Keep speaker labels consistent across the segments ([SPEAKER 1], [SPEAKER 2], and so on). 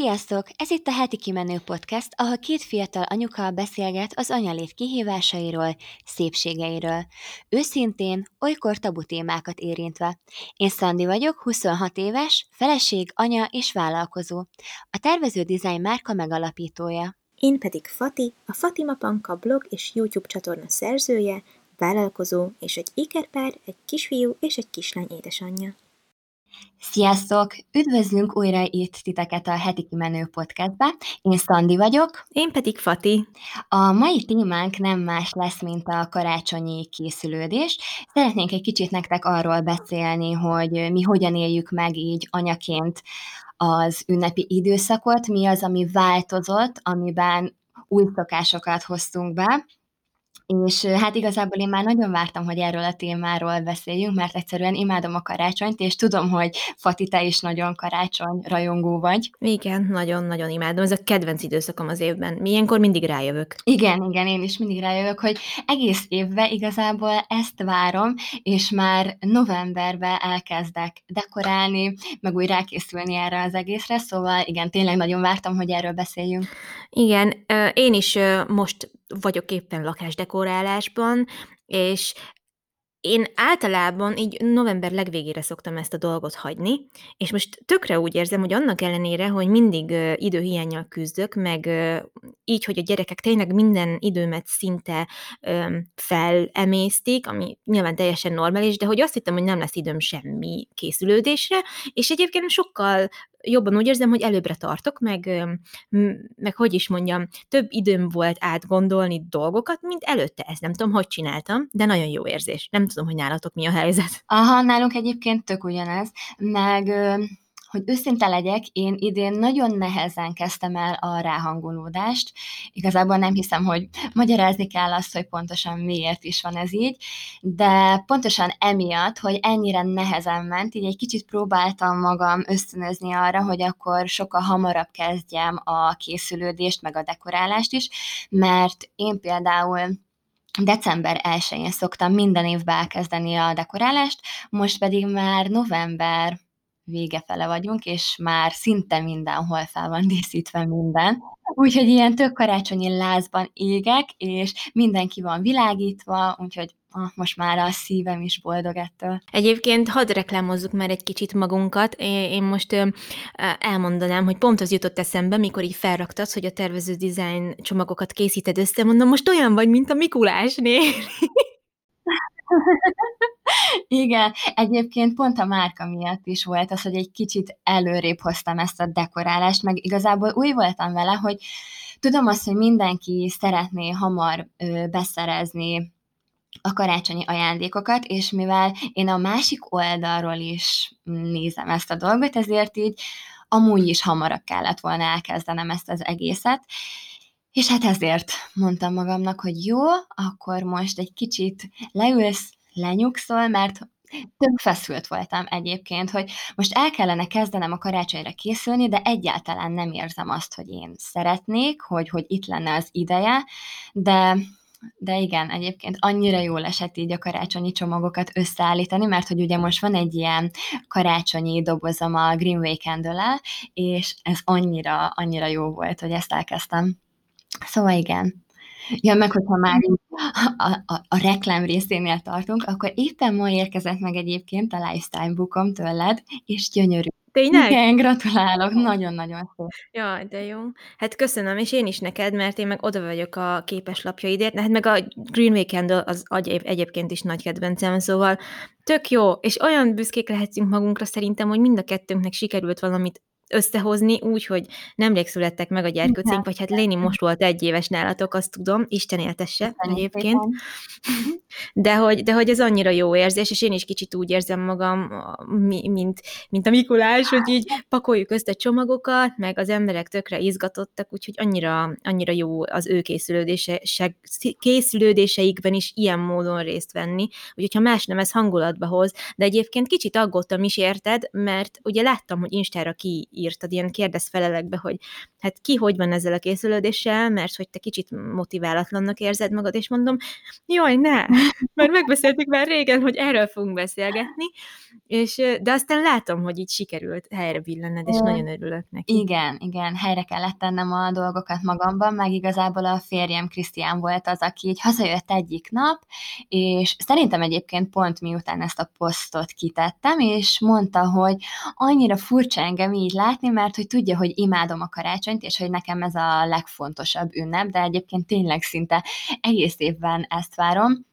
[SPEAKER 1] Sziasztok! Ez itt a Heti Kimenő Podcast, ahol két fiatal anyuka beszélget az anyalét kihívásairól, szépségeiről. Őszintén, olykor tabu témákat érintve. Én Szandi vagyok, 26 éves, feleség, anya és vállalkozó. A tervező design márka megalapítója.
[SPEAKER 2] Én pedig Fati, a Fatima Panka blog és YouTube csatorna szerzője, vállalkozó és egy ikerpár, egy kisfiú és egy kislány édesanyja.
[SPEAKER 1] Sziasztok! Üdvözlünk újra itt titeket a Heti Kimenő podcastbe. Én Szandi vagyok.
[SPEAKER 2] Én pedig Fati.
[SPEAKER 1] A mai témánk nem más lesz, mint a karácsonyi készülődés. Szeretnénk egy kicsit nektek arról beszélni, hogy mi hogyan éljük meg így anyaként az ünnepi időszakot, mi az, ami változott, amiben új szokásokat hoztunk be, és hát igazából én már nagyon vártam, hogy erről a témáról beszéljünk, mert egyszerűen imádom a karácsonyt, és tudom, hogy Fati, te is nagyon karácsony rajongó vagy.
[SPEAKER 2] Igen, nagyon-nagyon imádom. Ez a kedvenc időszakom az évben. Milyenkor mindig rájövök.
[SPEAKER 1] Igen, igen, én is mindig rájövök, hogy egész évben igazából ezt várom, és már novemberben elkezdek dekorálni, meg úgy rákészülni erre az egészre, szóval igen, tényleg nagyon vártam, hogy erről beszéljünk.
[SPEAKER 2] Igen, én is most vagyok éppen lakásdekorálásban, és én általában így november legvégére szoktam ezt a dolgot hagyni, és most tökre úgy érzem, hogy annak ellenére, hogy mindig időhiányjal küzdök, meg így, hogy a gyerekek tényleg minden időmet szinte felemésztik, ami nyilván teljesen normális, de hogy azt hittem, hogy nem lesz időm semmi készülődésre, és egyébként sokkal jobban úgy érzem, hogy előbbre tartok, meg, meg hogy is mondjam, több időm volt átgondolni dolgokat, mint előtte. Ezt nem tudom, hogy csináltam, de nagyon jó érzés. Nem tudom, hogy nálatok mi a helyzet.
[SPEAKER 1] Aha, nálunk egyébként tök ugyanez, meg hogy őszinte legyek, én idén nagyon nehezen kezdtem el a ráhangolódást. Igazából nem hiszem, hogy magyarázni kell azt, hogy pontosan miért is van ez így, de pontosan emiatt, hogy ennyire nehezen ment, így egy kicsit próbáltam magam ösztönözni arra, hogy akkor sokkal hamarabb kezdjem a készülődést, meg a dekorálást is, mert én például december 1-én szoktam minden évben elkezdeni a dekorálást, most pedig már november vége fele vagyunk, és már szinte mindenhol fel van díszítve minden. Úgyhogy ilyen tök karácsonyi lázban égek, és mindenki van világítva, úgyhogy ah, most már a szívem is boldog ettől.
[SPEAKER 2] Egyébként hadd reklámozzuk már egy kicsit magunkat. Én most elmondanám, hogy pont az jutott eszembe, mikor így felraktad, hogy a tervező design csomagokat készíted össze, mondom, most olyan vagy, mint a Mikulásnél.
[SPEAKER 1] Igen, egyébként pont a márka miatt is volt az, hogy egy kicsit előrébb hoztam ezt a dekorálást, meg igazából új voltam vele, hogy tudom azt, hogy mindenki szeretné hamar ö, beszerezni a karácsonyi ajándékokat, és mivel én a másik oldalról is nézem ezt a dolgot, ezért így amúgy is hamarabb kellett volna elkezdenem ezt az egészet, és hát ezért mondtam magamnak, hogy jó, akkor most egy kicsit leülsz, lenyugszol, mert tök feszült voltam egyébként, hogy most el kellene kezdenem a karácsonyra készülni, de egyáltalán nem érzem azt, hogy én szeretnék, hogy, hogy itt lenne az ideje, de de igen, egyébként annyira jól esett így a karácsonyi csomagokat összeállítani, mert hogy ugye most van egy ilyen karácsonyi dobozom a Greenway candle és ez annyira, annyira jó volt, hogy ezt elkezdtem. Szóval igen. Ja, meg hogyha már a, a, a reklám részénél tartunk, akkor éppen ma érkezett meg egyébként a lifestyle bookom tőled, és gyönyörű.
[SPEAKER 2] Tényleg?
[SPEAKER 1] Igen, gratulálok, nagyon-nagyon szép.
[SPEAKER 2] Jaj, de jó. Hát köszönöm, és én is neked, mert én meg oda vagyok a képeslapjaidért, hát meg a Greenway Candle az egyébként is nagy kedvencem, szóval tök jó, és olyan büszkék lehetünk magunkra szerintem, hogy mind a kettőnknek sikerült valamit összehozni úgy, hogy nemrég születtek meg a gyerkőcénk, vagy hát Léni most volt egy éves nálatok, azt tudom, Isten éltesse egyébként. De hogy, de hogy ez annyira jó érzés, és én is kicsit úgy érzem magam, mint, mint a Mikulás, hogy így pakoljuk össze csomagokat, meg az emberek tökre izgatottak, úgyhogy annyira, annyira jó az ő készülődése, készülődéseikben is ilyen módon részt venni, úgyhogy ha más nem, ez hangulatba hoz, de egyébként kicsit aggódtam is érted, mert ugye láttam, hogy Instára ki írtad ilyen kérdezfelelekbe, hogy hát ki hogy van ezzel a készülődéssel, mert hogy te kicsit motiválatlannak érzed magad, és mondom, jaj, ne, mert megbeszéltük már régen, hogy erről fogunk beszélgetni, és, de aztán látom, hogy így sikerült helyre billened, és nagyon örülök neki.
[SPEAKER 1] Igen, igen, helyre kellett tennem a dolgokat magamban, meg igazából a férjem Krisztián volt az, aki így hazajött egyik nap, és szerintem egyébként pont miután ezt a posztot kitettem, és mondta, hogy annyira furcsa engem így látni, mert hogy tudja, hogy imádom a karácsonyt, és hogy nekem ez a legfontosabb ünnep, de egyébként tényleg szinte egész évben ezt várom,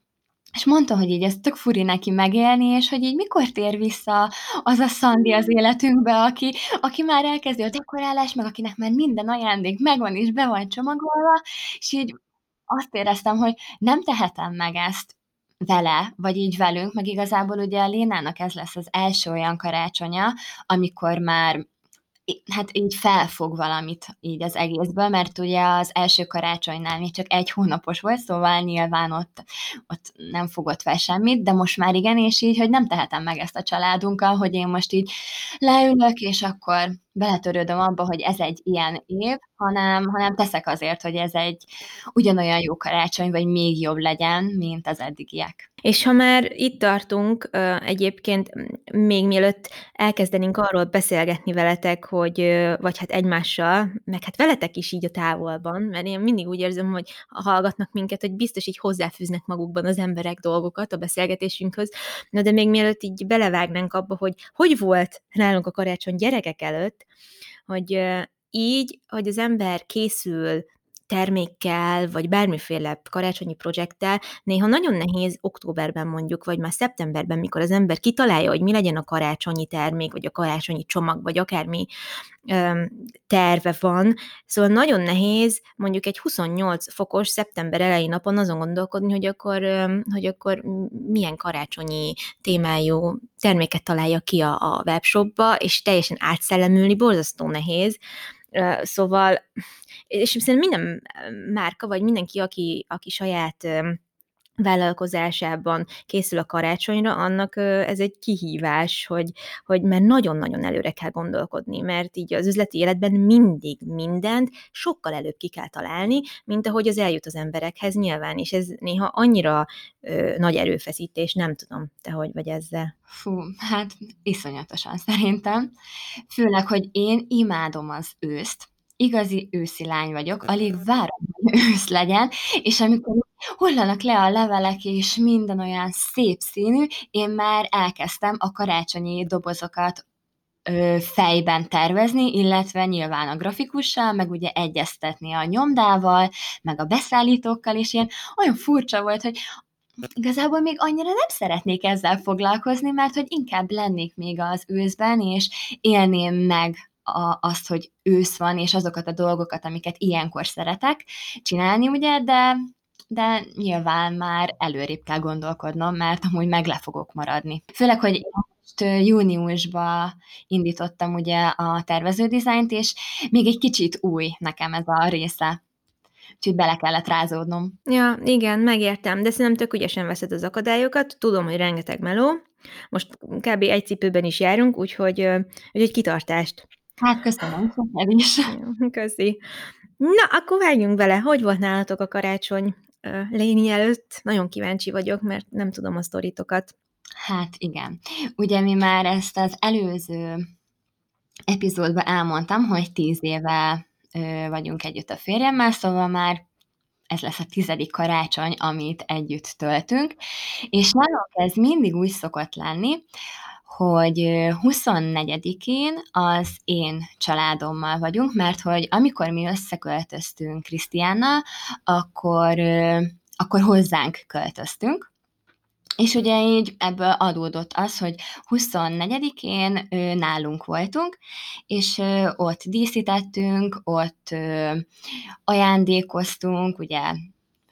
[SPEAKER 1] és mondta, hogy így ez tök furi neki megélni, és hogy így mikor tér vissza az a Szandi az életünkbe, aki, aki már elkezdi a dekorálást, meg akinek már minden ajándék megvan és be van csomagolva, és így azt éreztem, hogy nem tehetem meg ezt vele, vagy így velünk, meg igazából ugye a Lénának ez lesz az első olyan karácsonya, amikor már hát így felfog valamit így az egészből, mert ugye az első karácsonynál még csak egy hónapos volt, szóval nyilván ott, ott nem fogott fel semmit, de most már igen, és így, hogy nem tehetem meg ezt a családunkkal, hogy én most így leülök, és akkor beletörődöm abba, hogy ez egy ilyen év, hanem, hanem teszek azért, hogy ez egy ugyanolyan jó karácsony, vagy még jobb legyen, mint az eddigiek.
[SPEAKER 2] És ha már itt tartunk, egyébként még mielőtt elkezdenénk arról beszélgetni veletek, hogy, vagy hát egymással, meg hát veletek is így a távolban, mert én mindig úgy érzem, hogy hallgatnak minket, hogy biztos így hozzáfűznek magukban az emberek dolgokat a beszélgetésünkhöz, na de még mielőtt így belevágnánk abba, hogy hogy volt nálunk a karácsony gyerekek előtt, hogy így, hogy az ember készül termékkel, vagy bármiféle karácsonyi projekttel, néha nagyon nehéz októberben mondjuk, vagy már szeptemberben, mikor az ember kitalálja, hogy mi legyen a karácsonyi termék, vagy a karácsonyi csomag, vagy akármi öm, terve van. Szóval nagyon nehéz mondjuk egy 28 fokos szeptember elején napon azon gondolkodni, hogy akkor, öm, hogy akkor milyen karácsonyi témájú terméket találja ki a, a webshopba, és teljesen átszellemülni borzasztó nehéz. Szóval és szerintem minden márka, vagy mindenki, aki, aki saját vállalkozásában készül a karácsonyra, annak ez egy kihívás, hogy, hogy mert nagyon-nagyon előre kell gondolkodni, mert így az üzleti életben mindig mindent sokkal előbb ki kell találni, mint ahogy az eljut az emberekhez nyilván, és ez néha annyira ö, nagy erőfeszítés, nem tudom, te hogy vagy ezzel.
[SPEAKER 1] Fú, hát iszonyatosan szerintem. Főleg, hogy én imádom az őszt, igazi őszi lány vagyok, alig várom, hogy ősz legyen, és amikor hullanak le a levelek, és minden olyan szép színű, én már elkezdtem a karácsonyi dobozokat fejben tervezni, illetve nyilván a grafikussal, meg ugye egyeztetni a nyomdával, meg a beszállítókkal, és ilyen olyan furcsa volt, hogy igazából még annyira nem szeretnék ezzel foglalkozni, mert hogy inkább lennék még az őszben, és élném meg a, azt, hogy ősz van, és azokat a dolgokat, amiket ilyenkor szeretek csinálni, ugye, de, de nyilván már előrébb kell gondolkodnom, mert amúgy meg le fogok maradni. Főleg, hogy most júniusban indítottam ugye a terveződizájnt, és még egy kicsit új nekem ez a része úgyhogy bele kellett rázódnom.
[SPEAKER 2] Ja, igen, megértem, de szerintem tök ügyesen veszed az akadályokat, tudom, hogy rengeteg meló, most kb. egy cipőben is járunk, úgyhogy, úgyhogy kitartást.
[SPEAKER 1] Hát köszönöm, ez is.
[SPEAKER 2] Köszi. Na, akkor vágjunk bele. Hogy volt nálatok a karácsony Léni előtt? Nagyon kíváncsi vagyok, mert nem tudom a sztoritokat.
[SPEAKER 1] Hát igen. Ugye mi már ezt az előző epizódban elmondtam, hogy tíz éve vagyunk együtt a férjemmel, szóval már ez lesz a tizedik karácsony, amit együtt töltünk, és nálunk ez mindig úgy szokott lenni, hogy 24-én az én családommal vagyunk, mert hogy amikor mi összeköltöztünk Krisztiánnal, akkor, akkor hozzánk költöztünk, és ugye így ebből adódott az, hogy 24-én nálunk voltunk, és ott díszítettünk, ott ajándékoztunk, ugye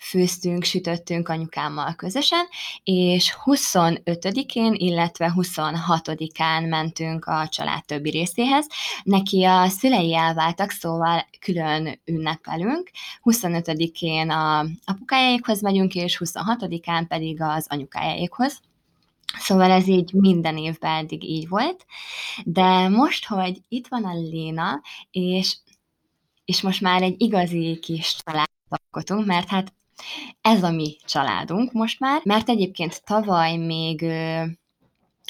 [SPEAKER 1] főztünk, sütöttünk anyukámmal közösen, és 25-én, illetve 26-án mentünk a család többi részéhez. Neki a szülei elváltak, szóval külön ünnepelünk. 25-én a apukájáékhoz megyünk, és 26-án pedig az anyukájáékhoz Szóval ez így minden évben eddig így volt, de most, hogy itt van a Léna, és és most már egy igazi kis családot alkotunk, mert hát ez a mi családunk most már, mert egyébként tavaly még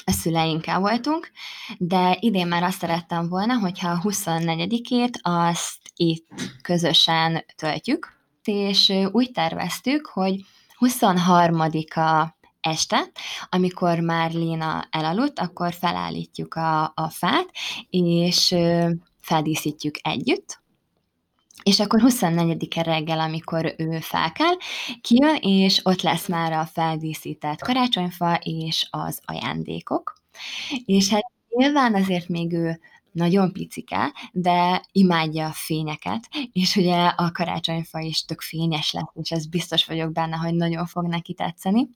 [SPEAKER 1] a szüleinkkel voltunk, de idén már azt szerettem volna, hogyha a 24-ét azt itt közösen töltjük, és úgy terveztük, hogy 23-a este, amikor már Léna elaludt, akkor felállítjuk a, a fát, és feldíszítjük együtt, és akkor 24-e reggel, amikor ő felkel, kijön, és ott lesz már a feldíszített karácsonyfa és az ajándékok. És hát nyilván azért még ő nagyon picike, de imádja a fényeket, és ugye a karácsonyfa is tök fényes lesz, és ez biztos vagyok benne, hogy nagyon fog neki tetszeni.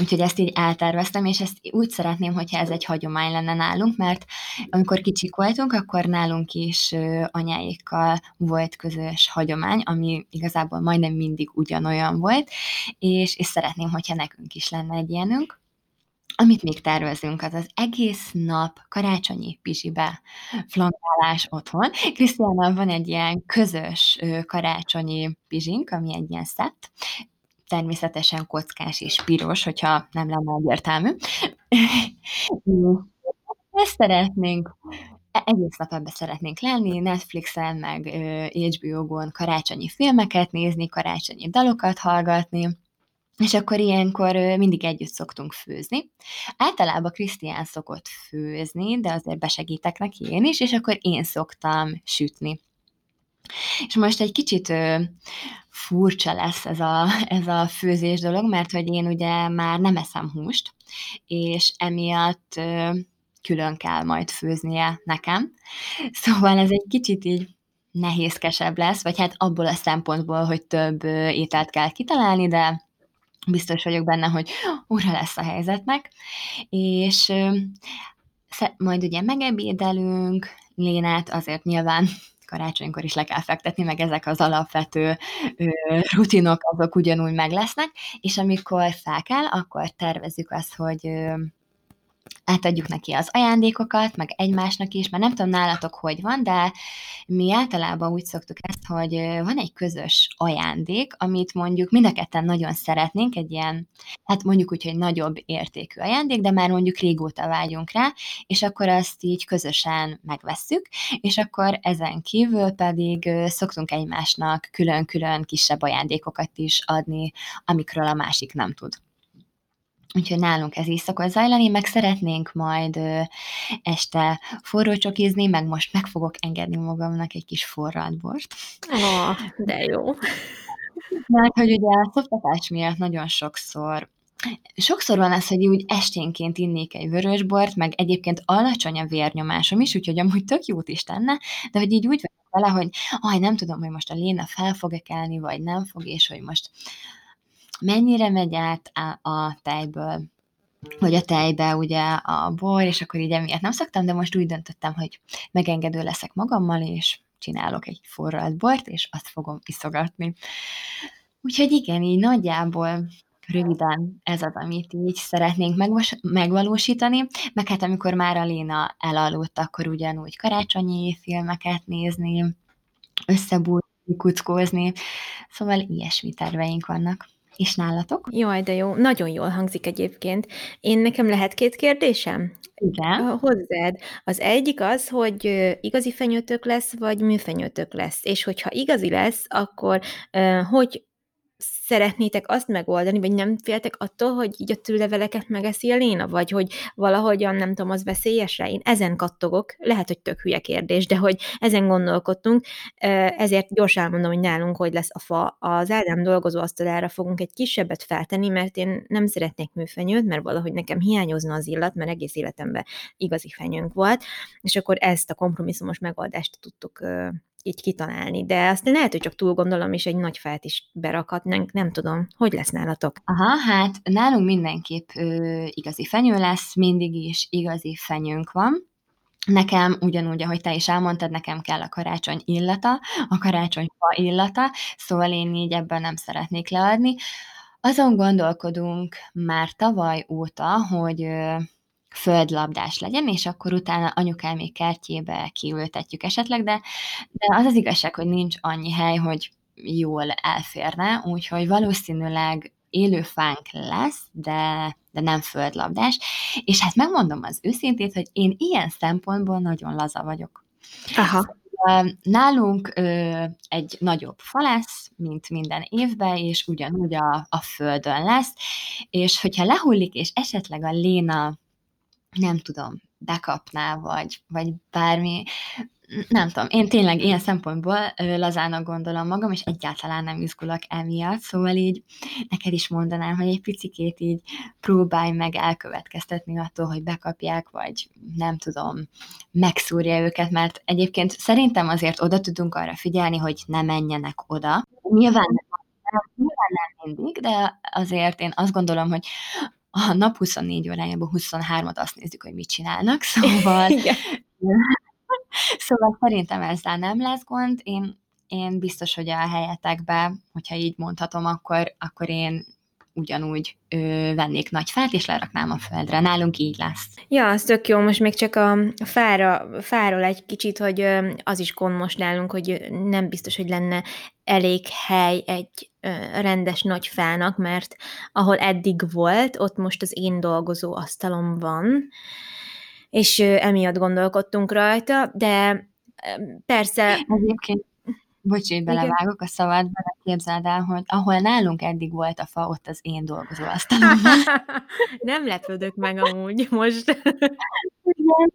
[SPEAKER 1] Úgyhogy ezt így elterveztem, és ezt úgy szeretném, hogyha ez egy hagyomány lenne nálunk, mert amikor kicsik voltunk, akkor nálunk is anyáikkal volt közös hagyomány, ami igazából majdnem mindig ugyanolyan volt, és, és szeretném, hogyha nekünk is lenne egy ilyenünk. Amit még tervezünk, az az egész nap karácsonyi pizsibe flankálás otthon. Krisztiánnal van egy ilyen közös karácsonyi pizsink, ami egy ilyen szett, természetesen kockás és piros, hogyha nem lenne egyértelmű. Ezt szeretnénk, e, egész nap ebbe szeretnénk lenni, Netflixen, meg HBO-gon karácsonyi filmeket nézni, karácsonyi dalokat hallgatni, és akkor ilyenkor mindig együtt szoktunk főzni. Általában Krisztián szokott főzni, de azért besegítek neki én is, és akkor én szoktam sütni. És most egy kicsit furcsa lesz ez a, ez a főzés dolog, mert hogy én ugye már nem eszem húst, és emiatt külön kell majd főznie nekem. Szóval ez egy kicsit így nehézkesebb lesz, vagy hát abból a szempontból, hogy több ételt kell kitalálni, de biztos vagyok benne, hogy ura lesz a helyzetnek, és majd ugye megebédelünk, Lénát azért nyilván karácsonykor is le kell fektetni, meg ezek az alapvető ö, rutinok, azok ugyanúgy meg lesznek, és amikor fel kell, akkor tervezzük azt, hogy ö, átadjuk neki az ajándékokat, meg egymásnak is, mert nem tudom nálatok, hogy van, de mi általában úgy szoktuk ezt, hogy van egy közös ajándék, amit mondjuk mind a ketten nagyon szeretnénk, egy ilyen, hát mondjuk úgy, hogy nagyobb értékű ajándék, de már mondjuk régóta vágyunk rá, és akkor azt így közösen megvesszük, és akkor ezen kívül pedig szoktunk egymásnak külön-külön kisebb ajándékokat is adni, amikről a másik nem tud. Úgyhogy nálunk ez így szokott zajlani, meg szeretnénk majd ö, este forró csokizni, meg most meg fogok engedni magamnak egy kis forralt bort.
[SPEAKER 2] Oh, de jó.
[SPEAKER 1] Mert hogy ugye a szoptatás miatt nagyon sokszor Sokszor van az, hogy úgy esténként innék egy vörösbort, meg egyébként alacsony a vérnyomásom is, úgyhogy amúgy tök jót is tenne, de hogy így úgy vagyok vele, hogy aj, nem tudom, hogy most a Léna fel fog-e kelni, vagy nem fog, és hogy most mennyire megy át a tejből, vagy a tejbe ugye a bor, és akkor így emiatt nem szoktam, de most úgy döntöttem, hogy megengedő leszek magammal, és csinálok egy forralt bort, és azt fogom iszogatni. Úgyhogy igen, így nagyjából röviden ez az, amit így szeretnénk megvas- megvalósítani, meg hát amikor már a Léna elaludt, akkor ugyanúgy karácsonyi filmeket nézni, összebújni, kuckózni, szóval ilyesmi terveink vannak. És nálatok?
[SPEAKER 2] Jaj, de jó. Nagyon jól hangzik egyébként. Én nekem lehet két kérdésem?
[SPEAKER 1] Igen.
[SPEAKER 2] Hozzád. Az egyik az, hogy igazi fenyőtök lesz, vagy műfenyőtök lesz. És hogyha igazi lesz, akkor hogy szeretnétek azt megoldani, vagy nem féltek attól, hogy így a tűleveleket megeszi a Léna, vagy hogy valahogyan, nem tudom, az veszélyes rá? Én ezen kattogok, lehet, hogy tök hülye kérdés, de hogy ezen gondolkodtunk, ezért gyorsan elmondom, hogy nálunk hogy lesz a fa. Az Ádám dolgozó asztalára fogunk egy kisebbet feltenni, mert én nem szeretnék műfenyőt, mert valahogy nekem hiányozna az illat, mert egész életemben igazi fenyőnk volt, és akkor ezt a kompromisszumos megoldást tudtuk így kitalálni, de azt lehet, hogy csak túl gondolom, és egy nagy fát is berakhat, nem, nem tudom. Hogy lesz nálatok?
[SPEAKER 1] Aha, hát nálunk mindenképp ö, igazi fenyő lesz, mindig is igazi fenyőnk van. Nekem, ugyanúgy, ahogy te is elmondtad, nekem kell a karácsony illata, a karácsonyfa illata, szóval én így ebben nem szeretnék leadni. Azon gondolkodunk már tavaly óta, hogy földlabdás legyen, és akkor utána anyukámék kertjébe kiültetjük esetleg, de de az az igazság, hogy nincs annyi hely, hogy jól elférne, úgyhogy valószínűleg élő fánk lesz, de de nem földlabdás, és hát megmondom az őszintét, hogy én ilyen szempontból nagyon laza vagyok.
[SPEAKER 2] Aha.
[SPEAKER 1] Nálunk ö, egy nagyobb fa lesz, mint minden évben, és ugyanúgy a, a földön lesz, és hogyha lehullik, és esetleg a Léna, nem tudom, bekapná, vagy, vagy bármi, nem tudom, én tényleg ilyen szempontból lazának gondolom magam, és egyáltalán nem izgulok emiatt, szóval így neked is mondanám, hogy egy picikét így próbálj meg elkövetkeztetni attól, hogy bekapják, vagy nem tudom, megszúrja őket, mert egyébként szerintem azért oda tudunk arra figyelni, hogy ne menjenek oda. Nyilván nyilván nem mindig, de azért én azt gondolom, hogy a nap 24 órájában 23-at azt nézzük, hogy mit csinálnak, szóval Szóval szerintem ezzel nem lesz gond. Én én biztos, hogy a helyetekbe, hogyha így mondhatom, akkor akkor én ugyanúgy, ö, vennék nagy fát, és leraknám a földre. Nálunk így lesz.
[SPEAKER 2] Ja, az tök jó. Most még csak a fára, fáról egy kicsit, hogy az is gond most nálunk, hogy nem biztos, hogy lenne elég hely egy rendes nagy fának, mert ahol eddig volt, ott most az én dolgozó asztalom van, és emiatt gondolkodtunk rajta, de persze...
[SPEAKER 1] Egyébként, bocsi, belevágok a szabadba, de képzeld el, hogy ahol nálunk eddig volt a fa, ott az én dolgozó asztalom
[SPEAKER 2] Nem lepődök meg amúgy most.
[SPEAKER 1] Igen.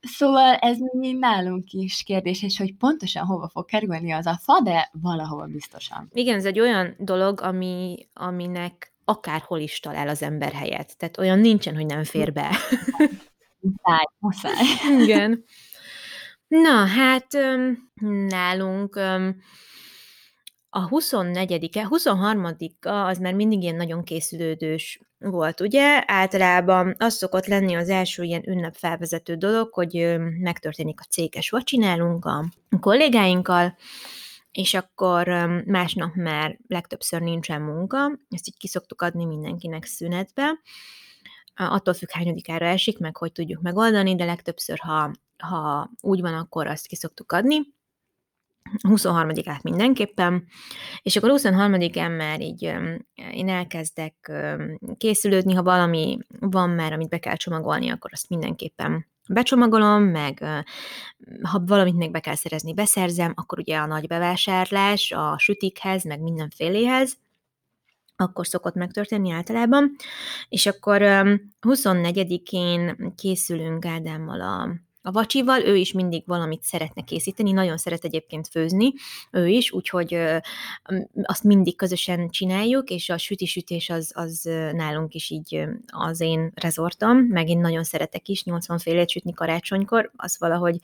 [SPEAKER 1] Szóval ez még nálunk is kérdés, és hogy pontosan hova fog kerülni az a fa, de valahol biztosan.
[SPEAKER 2] Igen, ez egy olyan dolog, ami, aminek akárhol is talál az ember helyet. Tehát olyan nincsen, hogy nem fér be.
[SPEAKER 1] Muszáj, muszáj.
[SPEAKER 2] Igen. Na, hát nálunk a 24-e, 23-a az már mindig ilyen nagyon készülődős volt, ugye? Általában az szokott lenni az első ilyen ünnepfelvezető dolog, hogy megtörténik a céges vacsinálunk a kollégáinkkal, és akkor másnap már legtöbbször nincsen munka, ezt így kiszoktuk adni mindenkinek szünetbe, attól függ, hányadikára esik, meg hogy tudjuk megoldani, de legtöbbször, ha, ha úgy van, akkor azt ki szoktuk adni. 23-át mindenképpen, és akkor 23-án már így én elkezdek készülődni, ha valami van már, amit be kell csomagolni, akkor azt mindenképpen becsomagolom, meg ha valamit még be kell szerezni, beszerzem, akkor ugye a nagy bevásárlás a sütikhez, meg mindenféléhez, akkor szokott megtörténni általában, és akkor 24-én készülünk Ádámmal a, a vacsival, ő is mindig valamit szeretne készíteni, nagyon szeret egyébként főzni, ő is, úgyhogy azt mindig közösen csináljuk, és a süti-sütés az, az nálunk is így az én rezortom, meg én nagyon szeretek is 80 félét sütni karácsonykor, az valahogy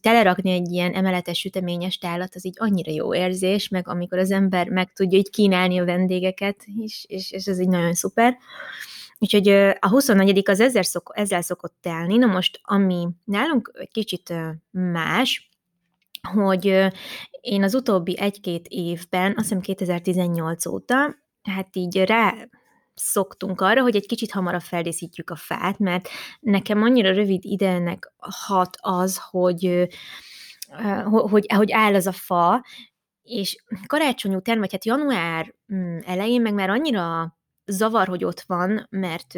[SPEAKER 2] telerakni egy ilyen emeletes süteményes tálat, az így annyira jó érzés, meg amikor az ember meg tudja így kínálni a vendégeket is, és, és ez így nagyon szuper. Úgyhogy a 24 az ezzel, szok, ezzel szokott telni. Na most, ami nálunk egy kicsit más, hogy én az utóbbi egy-két évben, azt hiszem 2018 óta, hát így rá szoktunk arra, hogy egy kicsit hamarabb feldészítjük a fát, mert nekem annyira rövid idenek hat az, hogy, hogy, hogy áll az a fa, és karácsony után, vagy hát január mm, elején meg már annyira zavar, hogy ott van, mert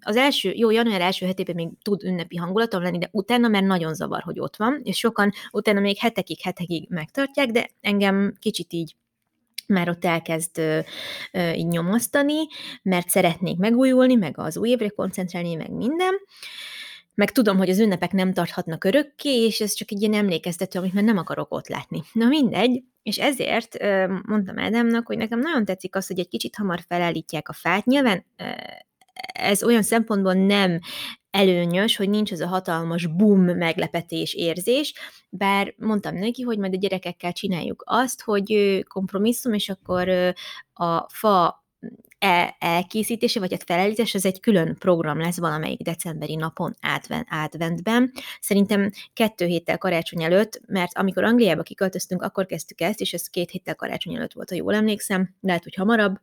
[SPEAKER 2] az első, jó, január első hetében még tud ünnepi hangulatom lenni, de utána már nagyon zavar, hogy ott van, és sokan utána még hetekig, hetekig megtartják, de engem kicsit így már ott elkezd ö, ö, így nyomasztani, mert szeretnék megújulni, meg az új évre koncentrálni, meg minden. Meg tudom, hogy az ünnepek nem tarthatnak örökké, és ez csak egy ilyen emlékeztető, amit már nem akarok ott látni. Na mindegy, és ezért mondtam Ádámnak, hogy nekem nagyon tetszik az, hogy egy kicsit hamar felállítják a fát. Nyilván ez olyan szempontból nem előnyös, hogy nincs az a hatalmas bum meglepetés érzés, bár mondtam neki, hogy majd a gyerekekkel csináljuk azt, hogy kompromisszum, és akkor a fa e, elkészítése, vagy a felállítás, az egy külön program lesz valamelyik decemberi napon átven, átventben. Szerintem kettő héttel karácsony előtt, mert amikor Angliába kiköltöztünk, akkor kezdtük ezt, és ez két héttel karácsony előtt volt, ha jól emlékszem, lehet, hogy hamarabb,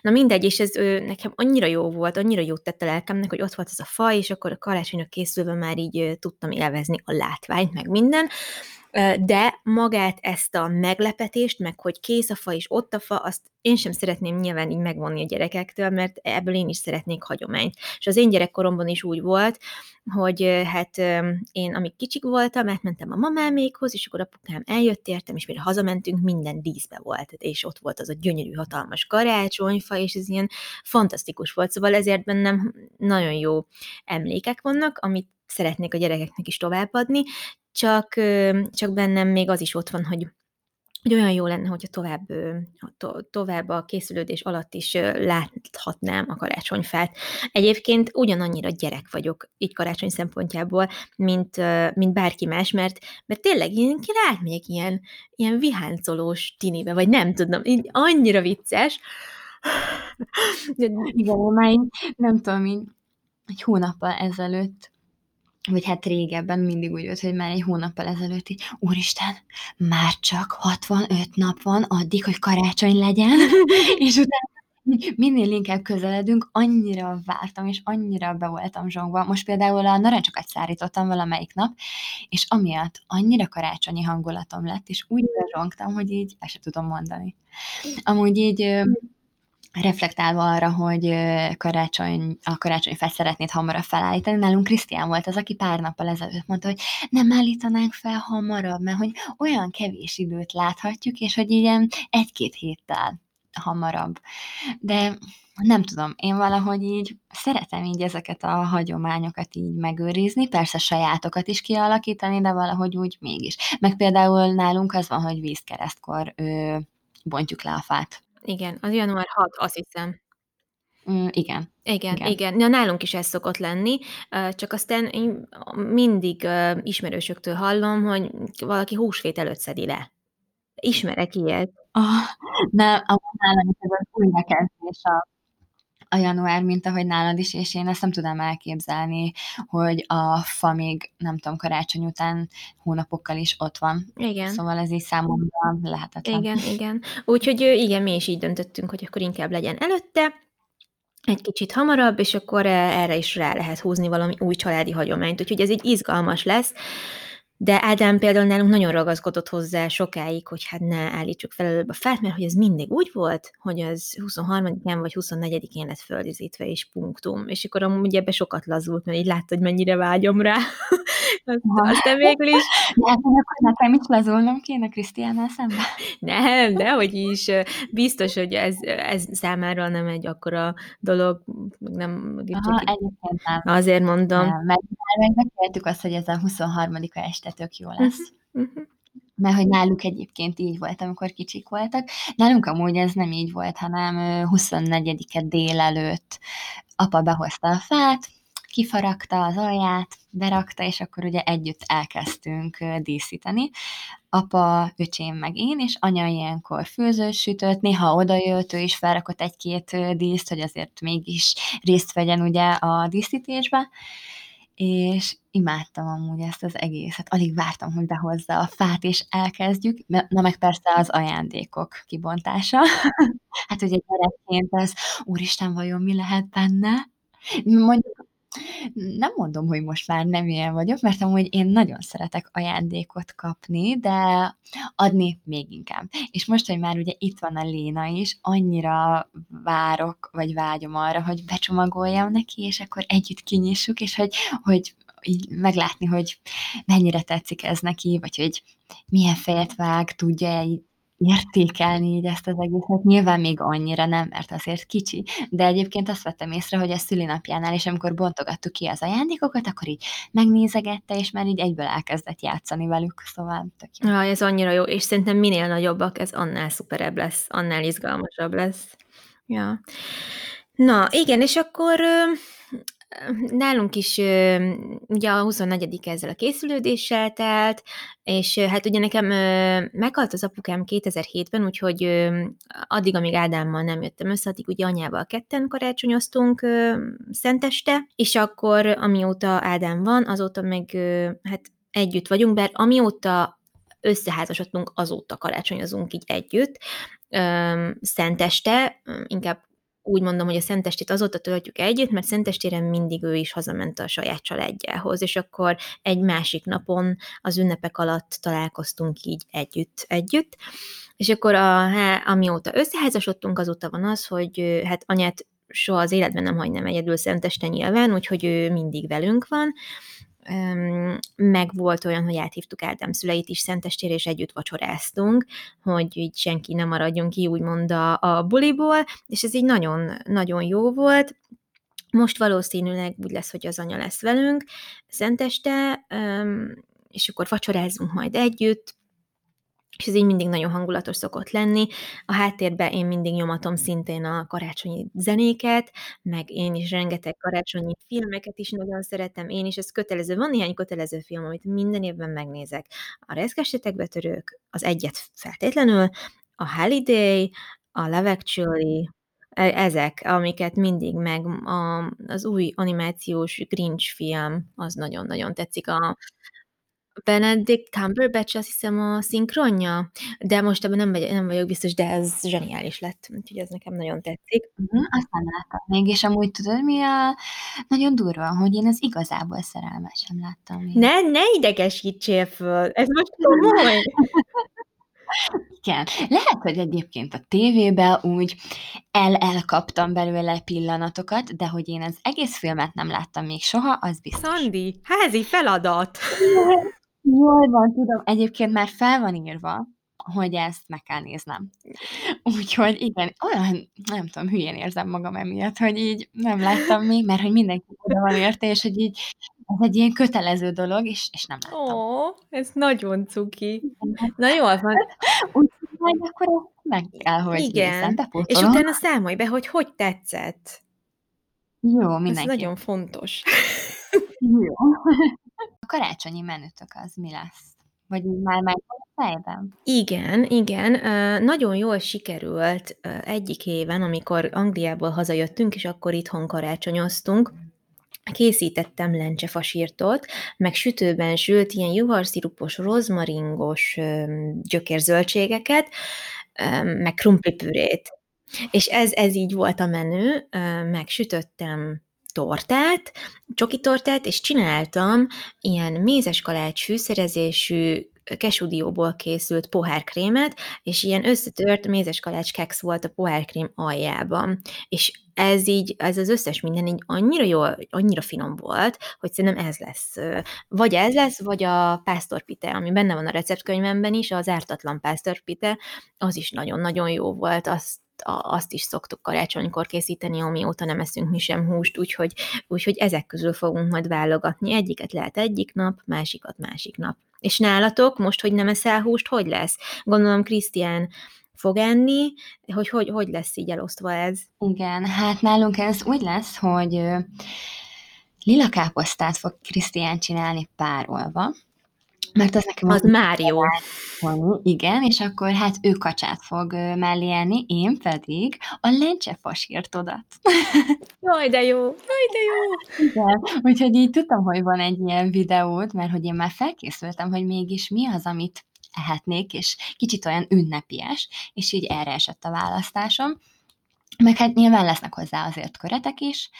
[SPEAKER 2] Na mindegy, és ez ö, nekem annyira jó volt, annyira jót tett a lelkemnek, hogy ott volt ez a fa, és akkor a karácsonyra készülve már így ö, tudtam élvezni a látványt, meg minden de magát ezt a meglepetést, meg hogy kész a fa és ott a fa, azt én sem szeretném nyilván így megvonni a gyerekektől, mert ebből én is szeretnék hagyományt. És az én gyerekkoromban is úgy volt, hogy hát én amíg kicsik voltam, átmentem a mamámékhoz, és akkor apukám eljött értem, és mire hazamentünk, minden díszbe volt, és ott volt az a gyönyörű, hatalmas karácsonyfa, és ez ilyen fantasztikus volt, szóval ezért bennem nagyon jó emlékek vannak, amit szeretnék a gyerekeknek is továbbadni, csak, csak bennem még az is ott van, hogy hogy olyan jó lenne, hogyha tovább, to, tovább a készülődés alatt is láthatnám a karácsonyfát. Egyébként ugyanannyira gyerek vagyok, így karácsony szempontjából, mint, mint bárki más, mert, mert tényleg én átmegyek ilyen, ilyen viháncolós tinibe, vagy nem tudom, így annyira vicces.
[SPEAKER 1] Igen, már nem tudom, így egy hónappal ezelőtt vagy hát régebben mindig úgy volt, hogy már egy hónappal ezelőtt így, úristen, már csak 65 nap van addig, hogy karácsony legyen, és utána minél inkább közeledünk, annyira vártam, és annyira be voltam zsongva. Most például a narancsokat szárítottam valamelyik nap, és amiatt annyira karácsonyi hangulatom lett, és úgy bezsongtam, hogy így el sem tudom mondani. Amúgy így reflektálva arra, hogy karácsony, a karácsonyfát szeretnéd hamarabb felállítani, nálunk Krisztián volt az, aki pár nappal ezelőtt mondta, hogy nem állítanánk fel hamarabb, mert hogy olyan kevés időt láthatjuk, és hogy ilyen egy-két héttel hamarabb. De nem tudom, én valahogy így szeretem így ezeket a hagyományokat így megőrizni, persze sajátokat is kialakítani, de valahogy úgy mégis. Meg például nálunk az van, hogy vízkeresztkor ö, bontjuk le a fát.
[SPEAKER 2] Igen, az január 6, azt hiszem.
[SPEAKER 1] Mm, igen.
[SPEAKER 2] Igen, igen. igen. Na, nálunk is ez szokott lenni, csak aztán én mindig ismerősöktől hallom, hogy valaki húsvét előtt szedi le. Ismerek ilyet.
[SPEAKER 1] Oh, nem, nálam is ez az újrakezdés a a január, mint ahogy nálad is, és én ezt nem tudom elképzelni, hogy a fa még, nem tudom, karácsony után hónapokkal is ott van.
[SPEAKER 2] Igen.
[SPEAKER 1] Szóval ez így számomra lehetetlen.
[SPEAKER 2] Igen, igen. Úgyhogy igen, mi is így döntöttünk, hogy akkor inkább legyen előtte, egy kicsit hamarabb, és akkor erre is rá lehet húzni valami új családi hagyományt. Úgyhogy ez így izgalmas lesz. De Ádám például nálunk nagyon ragaszkodott hozzá sokáig, hogy hát ne állítsuk fel előbb a fát, mert hogy ez mindig úgy volt, hogy az 23-án vagy 24-én lett földizítve, és punktum. És akkor amúgy ebbe sokat lazult, mert így látta, hogy mennyire vágyom rá. Aztán végül is...
[SPEAKER 1] De hát nekem is lazulnom kéne Krisztiánnal szemben.
[SPEAKER 2] Nem, de hogy is biztos, hogy ez, ez számára nem egy akkora dolog, nem...
[SPEAKER 1] Aha, egyébként nem.
[SPEAKER 2] Azért mondom.
[SPEAKER 1] Nem, mert megbeszéltük azt, hogy ez a 23-a este tök jó lesz. Uh-huh. Mert hogy náluk egyébként így volt, amikor kicsik voltak. Nálunk amúgy ez nem így volt, hanem 24-e délelőtt apa behozta a fát, kifaragta az alját, berakta, és akkor ugye együtt elkezdtünk díszíteni. Apa, öcsém meg én, és anya ilyenkor főzőt sütött, néha odajött, ő is felrakott egy-két díszt, hogy azért mégis részt vegyen ugye a díszítésbe, és imádtam amúgy ezt az egészet. Alig vártam, hogy behozza a fát, és elkezdjük. Na meg persze az ajándékok kibontása. hát ugye gyerekként ez, úristen, vajon mi lehet benne? Mondjuk nem mondom, hogy most már nem ilyen vagyok, mert amúgy én nagyon szeretek ajándékot kapni, de adni még inkább. És most, hogy már ugye itt van a Léna is, annyira várok, vagy vágyom arra, hogy becsomagoljam neki, és akkor együtt kinyissuk, és hogy, hogy így meglátni, hogy mennyire tetszik ez neki, vagy hogy milyen fejet vág, tudja értékelni így ezt az egészet. Nyilván még annyira nem, mert azért kicsi, de egyébként azt vettem észre, hogy a szülinapjánál is, amikor bontogattuk ki az ajándékokat, akkor így megnézegette, és már így egyből elkezdett játszani velük, szóval tök
[SPEAKER 2] jó. Ja, ez annyira jó, és szerintem minél nagyobbak, ez annál szuperebb lesz, annál izgalmasabb lesz. Ja. Na, igen, és akkor Nálunk is ugye a 24 ezzel a készülődéssel telt, és hát ugye nekem meghalt az apukám 2007-ben, úgyhogy addig, amíg Ádámmal nem jöttem össze, addig ugye anyával ketten karácsonyoztunk szenteste, és akkor amióta Ádám van, azóta meg hát együtt vagyunk, bár amióta összeházasodtunk, azóta karácsonyozunk így együtt. Szenteste, inkább úgy mondom, hogy a Szentestét azóta töltjük együtt, mert Szentestére mindig ő is hazament a saját családjához, és akkor egy másik napon az ünnepek alatt találkoztunk így együtt-együtt. És akkor a, amióta összeházasodtunk, azóta van az, hogy hát anyát soha az életben nem hagynám egyedül Szenteste nyilván, úgyhogy ő mindig velünk van, meg volt olyan, hogy áthívtuk Ádám szüleit is szentestére, és együtt vacsoráztunk, hogy így senki nem maradjon ki úgymond a, a buliból, és ez így nagyon, nagyon jó volt. Most valószínűleg úgy lesz, hogy az anya lesz velünk szenteste, és akkor vacsorázunk majd együtt, és ez így mindig nagyon hangulatos szokott lenni. A háttérben én mindig nyomatom szintén a karácsonyi zenéket, meg én is rengeteg karácsonyi filmeket is nagyon szeretem, én is, ez kötelező. Van néhány kötelező film, amit minden évben megnézek. A Reszkessetek betörők, az egyet feltétlenül, a Holiday, a Love Actually, e, ezek, amiket mindig meg a, az új animációs Grinch film, az nagyon-nagyon tetszik. A, Benedict Cumberbatch azt hiszem a szinkronja, de most ebben nem, vagy, nem vagyok biztos, de ez zseniális lett, úgyhogy ez nekem nagyon tetszik.
[SPEAKER 1] Uh-huh, azt nem láttam még, és amúgy tudod, mi a nagyon durva, hogy én az igazából szerelmet sem láttam még.
[SPEAKER 2] Ne, ne idegesítsél föl, ez most komoly.
[SPEAKER 1] Igen. Lehet, hogy egyébként a tévében úgy el-elkaptam belőle pillanatokat, de hogy én az egész filmet nem láttam még soha, az biztos.
[SPEAKER 2] Szandi, házi feladat!
[SPEAKER 1] Jól van, tudom. Egyébként már fel van írva, hogy ezt meg kell néznem. Úgyhogy igen, olyan, nem tudom, hülyén érzem magam emiatt, hogy így nem láttam még, mert hogy mindenki oda van érte, és hogy így ez egy ilyen kötelező dolog, és, és nem láttam.
[SPEAKER 2] Ó, ez nagyon cuki. Na jól van.
[SPEAKER 1] Úgyhogy majd akkor meg kell, hogy
[SPEAKER 2] Igen,
[SPEAKER 1] nézem,
[SPEAKER 2] és utána számolj be, hogy hogy tetszett.
[SPEAKER 1] Jó,
[SPEAKER 2] Ez
[SPEAKER 1] mindenki.
[SPEAKER 2] nagyon fontos.
[SPEAKER 1] Jó. Karácsonyi menütök az mi lesz? Vagy már a fejben?
[SPEAKER 2] Igen, igen. Nagyon jól sikerült egyik éven, amikor Angliából hazajöttünk, és akkor itthon karácsonyoztunk. Készítettem lencsefasírtot, meg sütőben sült ilyen juharszirupos, rozmaringos gyökérzöldségeket, meg krumplipürét. És ez, ez így volt a menü, ö, meg sütöttem tortát, csoki tortát, és csináltam ilyen mézes kalács fűszerezésű, kesudióból készült pohárkrémet, és ilyen összetört mézes kalács keksz volt a pohárkrém aljában. És ez így, ez az összes minden így annyira jó, annyira finom volt, hogy szerintem ez lesz. Vagy ez lesz, vagy a pásztorpite, ami benne van a receptkönyvemben is, az ártatlan pásztorpite, az is nagyon-nagyon jó volt, azt azt is szoktuk karácsonykor készíteni, amióta nem eszünk mi sem húst, úgyhogy, úgyhogy ezek közül fogunk majd válogatni. Egyiket lehet egyik nap, másikat másik nap. És nálatok, most, hogy nem eszel húst, hogy lesz? Gondolom, Krisztián fog enni, hogy, hogy hogy lesz így elosztva ez?
[SPEAKER 1] Igen, hát nálunk ez úgy lesz, hogy lila káposztát fog Krisztián csinálni párolva, mert az nekem
[SPEAKER 2] Az már jó.
[SPEAKER 1] Van, igen, és akkor hát ő kacsát fog ö, mellé enni, én pedig a lencsefasírtodat.
[SPEAKER 2] Jaj, de jó, jaj, de jó.
[SPEAKER 1] Igen, úgyhogy így tudtam, hogy van egy ilyen videót, mert hogy én már felkészültem, hogy mégis mi az, amit ehetnék, és kicsit olyan ünnepies, és így erre esett a választásom. Meg hát nyilván lesznek hozzá azért köretek is,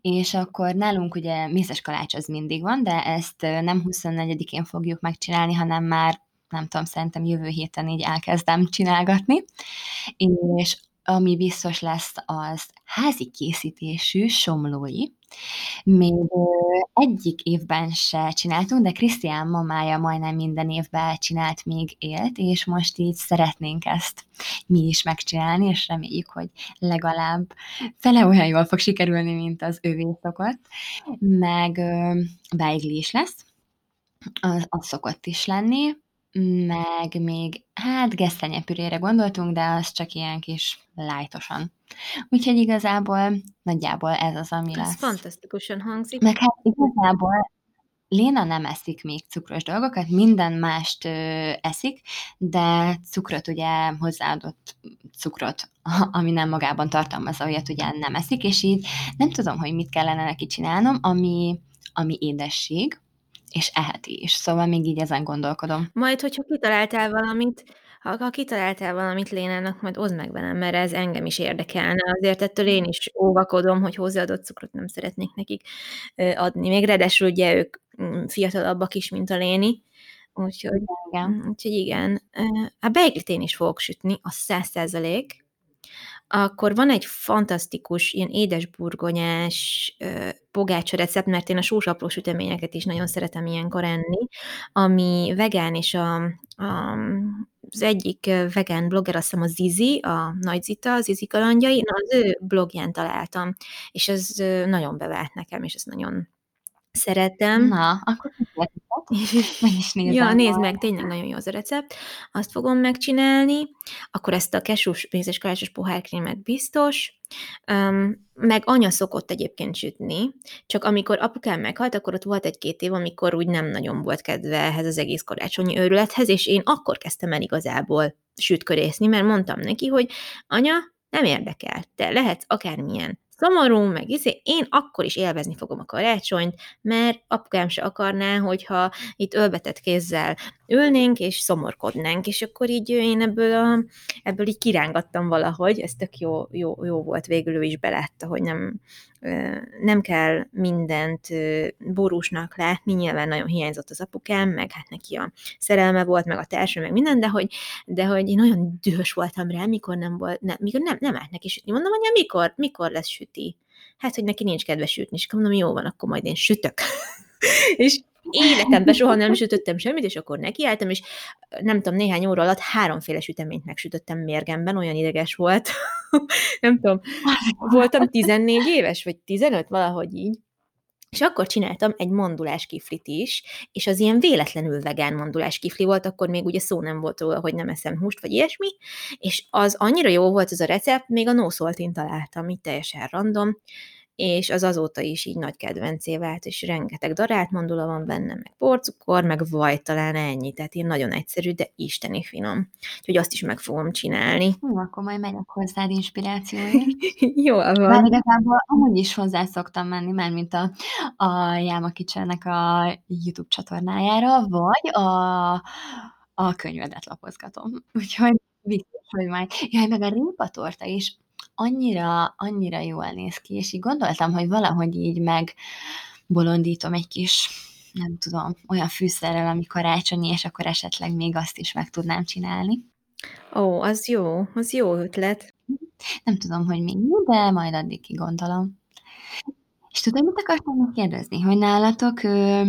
[SPEAKER 1] és akkor nálunk ugye mézes kalács az mindig van, de ezt nem 24-én fogjuk megcsinálni, hanem már nem tudom, szerintem jövő héten így elkezdem csinálgatni, és ami biztos lesz, az házi készítésű somlói. Még egyik évben se csináltunk, de Krisztián mamája majdnem minden évben csinált, még élt, és most így szeretnénk ezt mi is megcsinálni, és reméljük, hogy legalább fele olyan jól fog sikerülni, mint az övé szokott. Meg beigli is lesz, az, az szokott is lenni, meg még, hát gesztenyepürére gondoltunk, de az csak ilyen kis lájtosan. Úgyhogy igazából nagyjából ez az, ami
[SPEAKER 2] Ez
[SPEAKER 1] lesz.
[SPEAKER 2] fantasztikusan hangzik.
[SPEAKER 1] Meg hát igazából Léna nem eszik még cukros dolgokat, minden mást ö, eszik, de cukrot ugye hozzáadott cukrot, ami nem magában tartalmazza, olyat ugye nem eszik, és így nem tudom, hogy mit kellene neki csinálnom, ami, ami édesség, és eheti is. Szóval még így ezen gondolkodom.
[SPEAKER 2] Majd, hogyha kitaláltál valamit ha ha kitaláltál valamit Lénának, majd oszd meg velem, mert ez engem is érdekelne. Azért ettől én is óvakodom, hogy hozzáadott cukrot nem szeretnék nekik adni. Még ráadásul ugye ők mm, fiatalabbak is, mint a Léni, úgyhogy
[SPEAKER 1] Igen.
[SPEAKER 2] úgyhogy igen. A beiglit én is fogok sütni, az 100 Akkor van egy fantasztikus, ilyen édesburgonyás pogácsa recept, mert én a sós apró süteményeket is nagyon szeretem ilyenkor enni, ami vegán, és a, a az egyik vegán blogger, azt hiszem a Zizi, a Nagy Zita, az Zizi kalandjai, na az ő blogján találtam, és ez nagyon bevált nekem, és ezt nagyon szeretem.
[SPEAKER 1] Na, akkor meg is nézem.
[SPEAKER 2] Ja, nézd meg, tényleg nagyon jó az a recept. Azt fogom megcsinálni. Akkor ezt a kesús, mézes kalácsos pohárkrémet biztos. Um, meg anya szokott egyébként sütni, csak amikor apukám meghalt, akkor ott volt egy-két év, amikor úgy nem nagyon volt kedve ehhez az egész karácsonyi őrülethez, és én akkor kezdtem el igazából sütkörészni, mert mondtam neki, hogy anya, nem érdekel, te lehetsz akármilyen szomorú, meg izé, én akkor is élvezni fogom a karácsonyt, mert apukám se akarná, hogyha itt ölbetett kézzel ülnénk, és szomorkodnánk, és akkor így én ebből, a, ebből így kirángattam valahogy, ez tök jó, jó, jó volt, végül ő is belátta, hogy nem, nem kell mindent borúsnak látni, nyilván nagyon hiányzott az apukám, meg hát neki a szerelme volt, meg a társam, meg minden, de hogy, de hogy én nagyon dühös voltam rá, mikor nem volt, nem, mikor nem, nem állt neki sütni. Mondom, hogy mikor, mikor lesz süti? Hát, hogy neki nincs kedves sütni, és mondom, jó van, akkor majd én sütök. és életemben soha nem sütöttem semmit, és akkor nekiálltam, és nem tudom, néhány óra alatt háromféle süteményt megsütöttem mérgemben, olyan ideges volt. nem tudom, voltam 14 éves, vagy 15, valahogy így. És akkor csináltam egy mandulás kiflit is, és az ilyen véletlenül vegán mandulás kifli volt, akkor még ugye szó nem volt róla, hogy nem eszem húst, vagy ilyesmi, és az annyira jó volt az a recept, még a no találtam, itt teljesen random, és az azóta is így nagy kedvencé vált, és rengeteg darált mandula van benne, meg porcukor, meg vaj, talán ennyi, tehát ilyen nagyon egyszerű, de isteni finom. Úgyhogy azt is meg fogom csinálni.
[SPEAKER 1] Hú, akkor majd megyek hozzád inspirációért.
[SPEAKER 2] Jó, van.
[SPEAKER 1] Bár igazából amúgy is hozzá szoktam menni, mert mint a, a Jáma Kicsernek a YouTube csatornájára, vagy a, a könyvedet lapozgatom. Úgyhogy biztos, hogy majd. Jaj, meg a répatorta is annyira, annyira jól néz ki, és így gondoltam, hogy valahogy így meg bolondítom egy kis, nem tudom, olyan fűszerrel, ami karácsonyi, és akkor esetleg még azt is meg tudnám csinálni.
[SPEAKER 2] Ó, az jó, az jó ötlet.
[SPEAKER 1] Nem tudom, hogy még mi, de majd addig kigondolom. És tudod, mit akartam kérdezni? Hogy nálatok ö,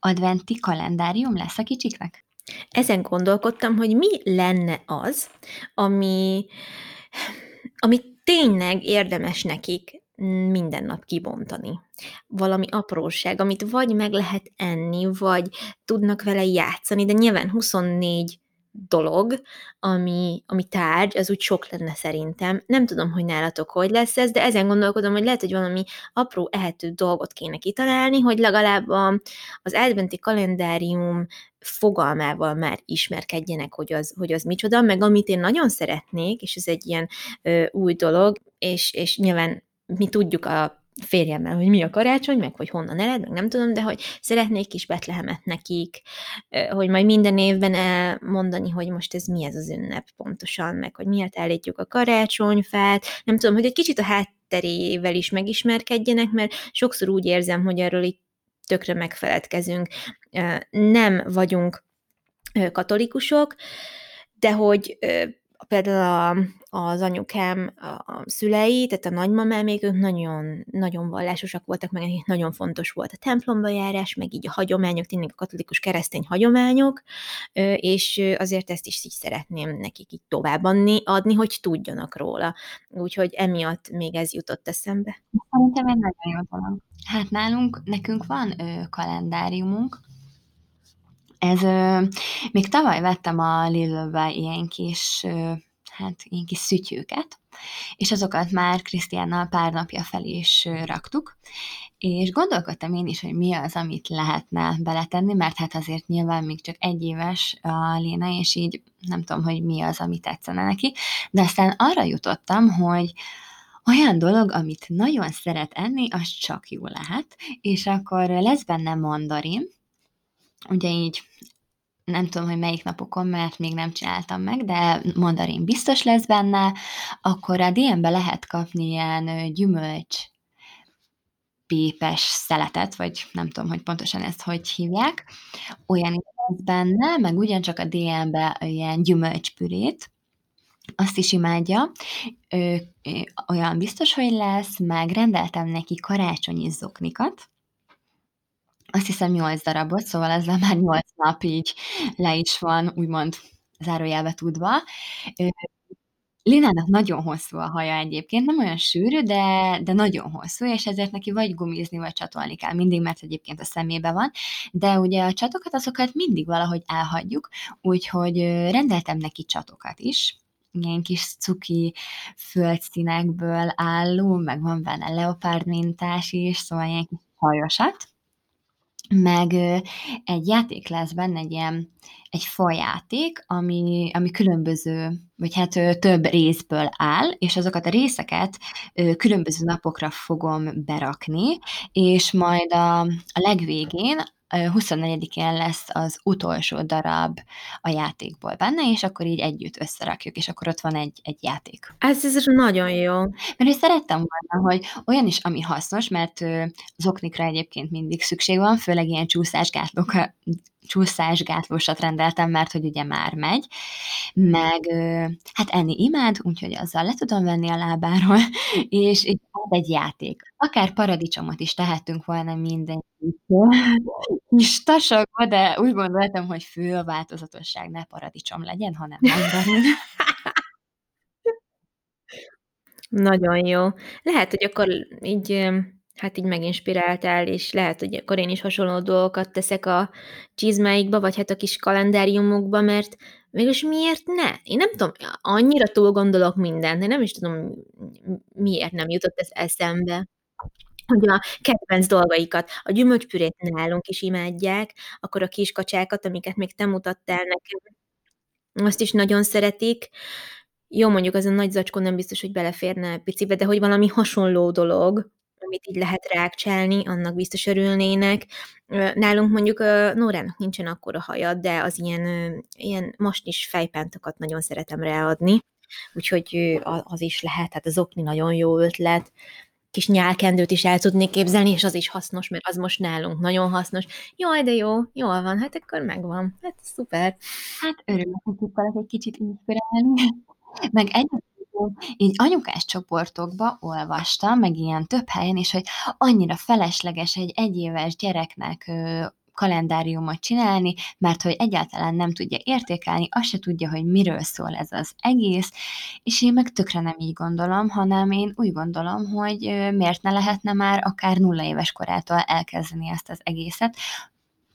[SPEAKER 1] adventi kalendárium lesz a kicsiknek?
[SPEAKER 2] Ezen gondolkodtam, hogy mi lenne az, ami, ami tényleg érdemes nekik minden nap kibontani. Valami apróság, amit vagy meg lehet enni, vagy tudnak vele játszani, de nyilván 24 dolog, ami, ami tárgy, az úgy sok lenne szerintem. Nem tudom, hogy nálatok hogy lesz ez, de ezen gondolkodom, hogy lehet, hogy valami apró ehető dolgot kéne kitalálni, hogy legalább az adventi kalendárium fogalmával már ismerkedjenek, hogy az, hogy az micsoda, meg amit én nagyon szeretnék, és ez egy ilyen ö, új dolog, és, és nyilván mi tudjuk a férjemmel, hogy mi a karácsony, meg hogy honnan ered, meg nem tudom, de hogy szeretnék kis Betlehemet nekik, hogy majd minden évben elmondani, hogy most ez mi ez az ünnep pontosan, meg hogy miért állítjuk a karácsonyfát, nem tudom, hogy egy kicsit a hátterével is megismerkedjenek, mert sokszor úgy érzem, hogy erről itt tökre megfeledkezünk. Nem vagyunk katolikusok, de hogy például a, az anyukám, a szülei, tehát a nagymamám ők nagyon, nagyon vallásosak voltak, meg nekik nagyon fontos volt a templomba járás, meg így a hagyományok, tényleg a katolikus keresztény hagyományok, és azért ezt is így szeretném nekik így továbbadni, adni, hogy tudjanak róla. Úgyhogy emiatt még ez jutott eszembe.
[SPEAKER 1] Szerintem egy nagyon jó dolog. Hát nálunk, nekünk van ö, kalendáriumunk, ez ö, még tavaly vettem a Lillőbe ilyen kis, ö, hát ilyen kis szütyőket, és azokat már Krisztiánnal pár napja fel is raktuk, és gondolkodtam én is, hogy mi az, amit lehetne beletenni, mert hát azért nyilván még csak egy éves a Léna, és így nem tudom, hogy mi az, ami tetszene neki, de aztán arra jutottam, hogy olyan dolog, amit nagyon szeret enni, az csak jó lehet, és akkor lesz benne mandarin, ugye így nem tudom, hogy melyik napokon, mert még nem csináltam meg, de mandarin biztos lesz benne, akkor a DM-be lehet kapni ilyen gyümölcs pépes szeletet, vagy nem tudom, hogy pontosan ezt hogy hívják, olyan lesz benne, meg ugyancsak a DM-be ilyen gyümölcspürét, azt is imádja, ö, olyan biztos, hogy lesz, meg rendeltem neki karácsonyi zoknikat, azt hiszem 8 darabot, szóval ezzel már 8 nap így le is van, úgymond zárójelbe tudva. Linának nagyon hosszú a haja egyébként, nem olyan sűrű, de, de nagyon hosszú, és ezért neki vagy gumizni, vagy csatolni kell mindig, mert egyébként a szemébe van, de ugye a csatokat, azokat mindig valahogy elhagyjuk, úgyhogy rendeltem neki csatokat is, ilyen kis cuki földszínekből álló, meg van benne leopárd mintás is, szóval ilyen kis hajosat, meg egy játék lesz benne, egy ilyen egy fajáték, ami, ami különböző, vagy hát több részből áll, és azokat a részeket különböző napokra fogom berakni, és majd a, a legvégén 24-én lesz az utolsó darab a játékból benne, és akkor így együtt összerakjuk, és akkor ott van egy, egy játék.
[SPEAKER 2] Ez, ez nagyon jó.
[SPEAKER 1] Mert én szerettem volna, hogy olyan is, ami hasznos, mert az oknikra egyébként mindig szükség van, főleg ilyen csúszásgátlók, csúszásgátlósat rendeltem, mert hogy ugye már megy, meg hát enni imád, úgyhogy azzal le tudom venni a lábáról, és így egy játék. Akár paradicsomot is tehetünk volna minden kis tasakba, de úgy gondoltam, hogy fő a változatosság ne paradicsom legyen, hanem mandarin.
[SPEAKER 2] Nagyon jó. Lehet, hogy akkor így hát így meginspiráltál, és lehet, hogy akkor én is hasonló dolgokat teszek a csizmáikba, vagy hát a kis kalendáriumokba, mert mégis miért ne? Én nem tudom, annyira túl gondolok mindent, de nem is tudom, miért nem jutott ez eszembe hogy a kedvenc dolgaikat, a gyümölcspürét nálunk is imádják, akkor a kiskacsákat, amiket még te mutattál nekem, azt is nagyon szeretik. Jó, mondjuk az a nagy zacskó nem biztos, hogy beleférne picibe, de hogy valami hasonló dolog, amit így lehet rákcsálni, annak biztos örülnének. Nálunk mondjuk Nórának nincsen akkora haja, de az ilyen, ilyen most is fejpántokat nagyon szeretem ráadni, úgyhogy az is lehet, hát az okni nagyon jó ötlet, kis nyálkendőt is el tudnék képzelni, és az is hasznos, mert az most nálunk nagyon hasznos. Jaj, de jó, jól van, hát akkor megvan. Hát szuper.
[SPEAKER 1] Hát örülök, hogy tudtalak egy kicsit inspirálni. Meg egyébként így anyukás csoportokba olvastam, meg ilyen több helyen is, hogy annyira felesleges egy egyéves gyereknek kalendáriumot csinálni, mert hogy egyáltalán nem tudja értékelni, azt se tudja, hogy miről szól ez az egész, és én meg tökre nem így gondolom, hanem én úgy gondolom, hogy miért ne lehetne már akár nulla éves korától elkezdeni ezt az egészet,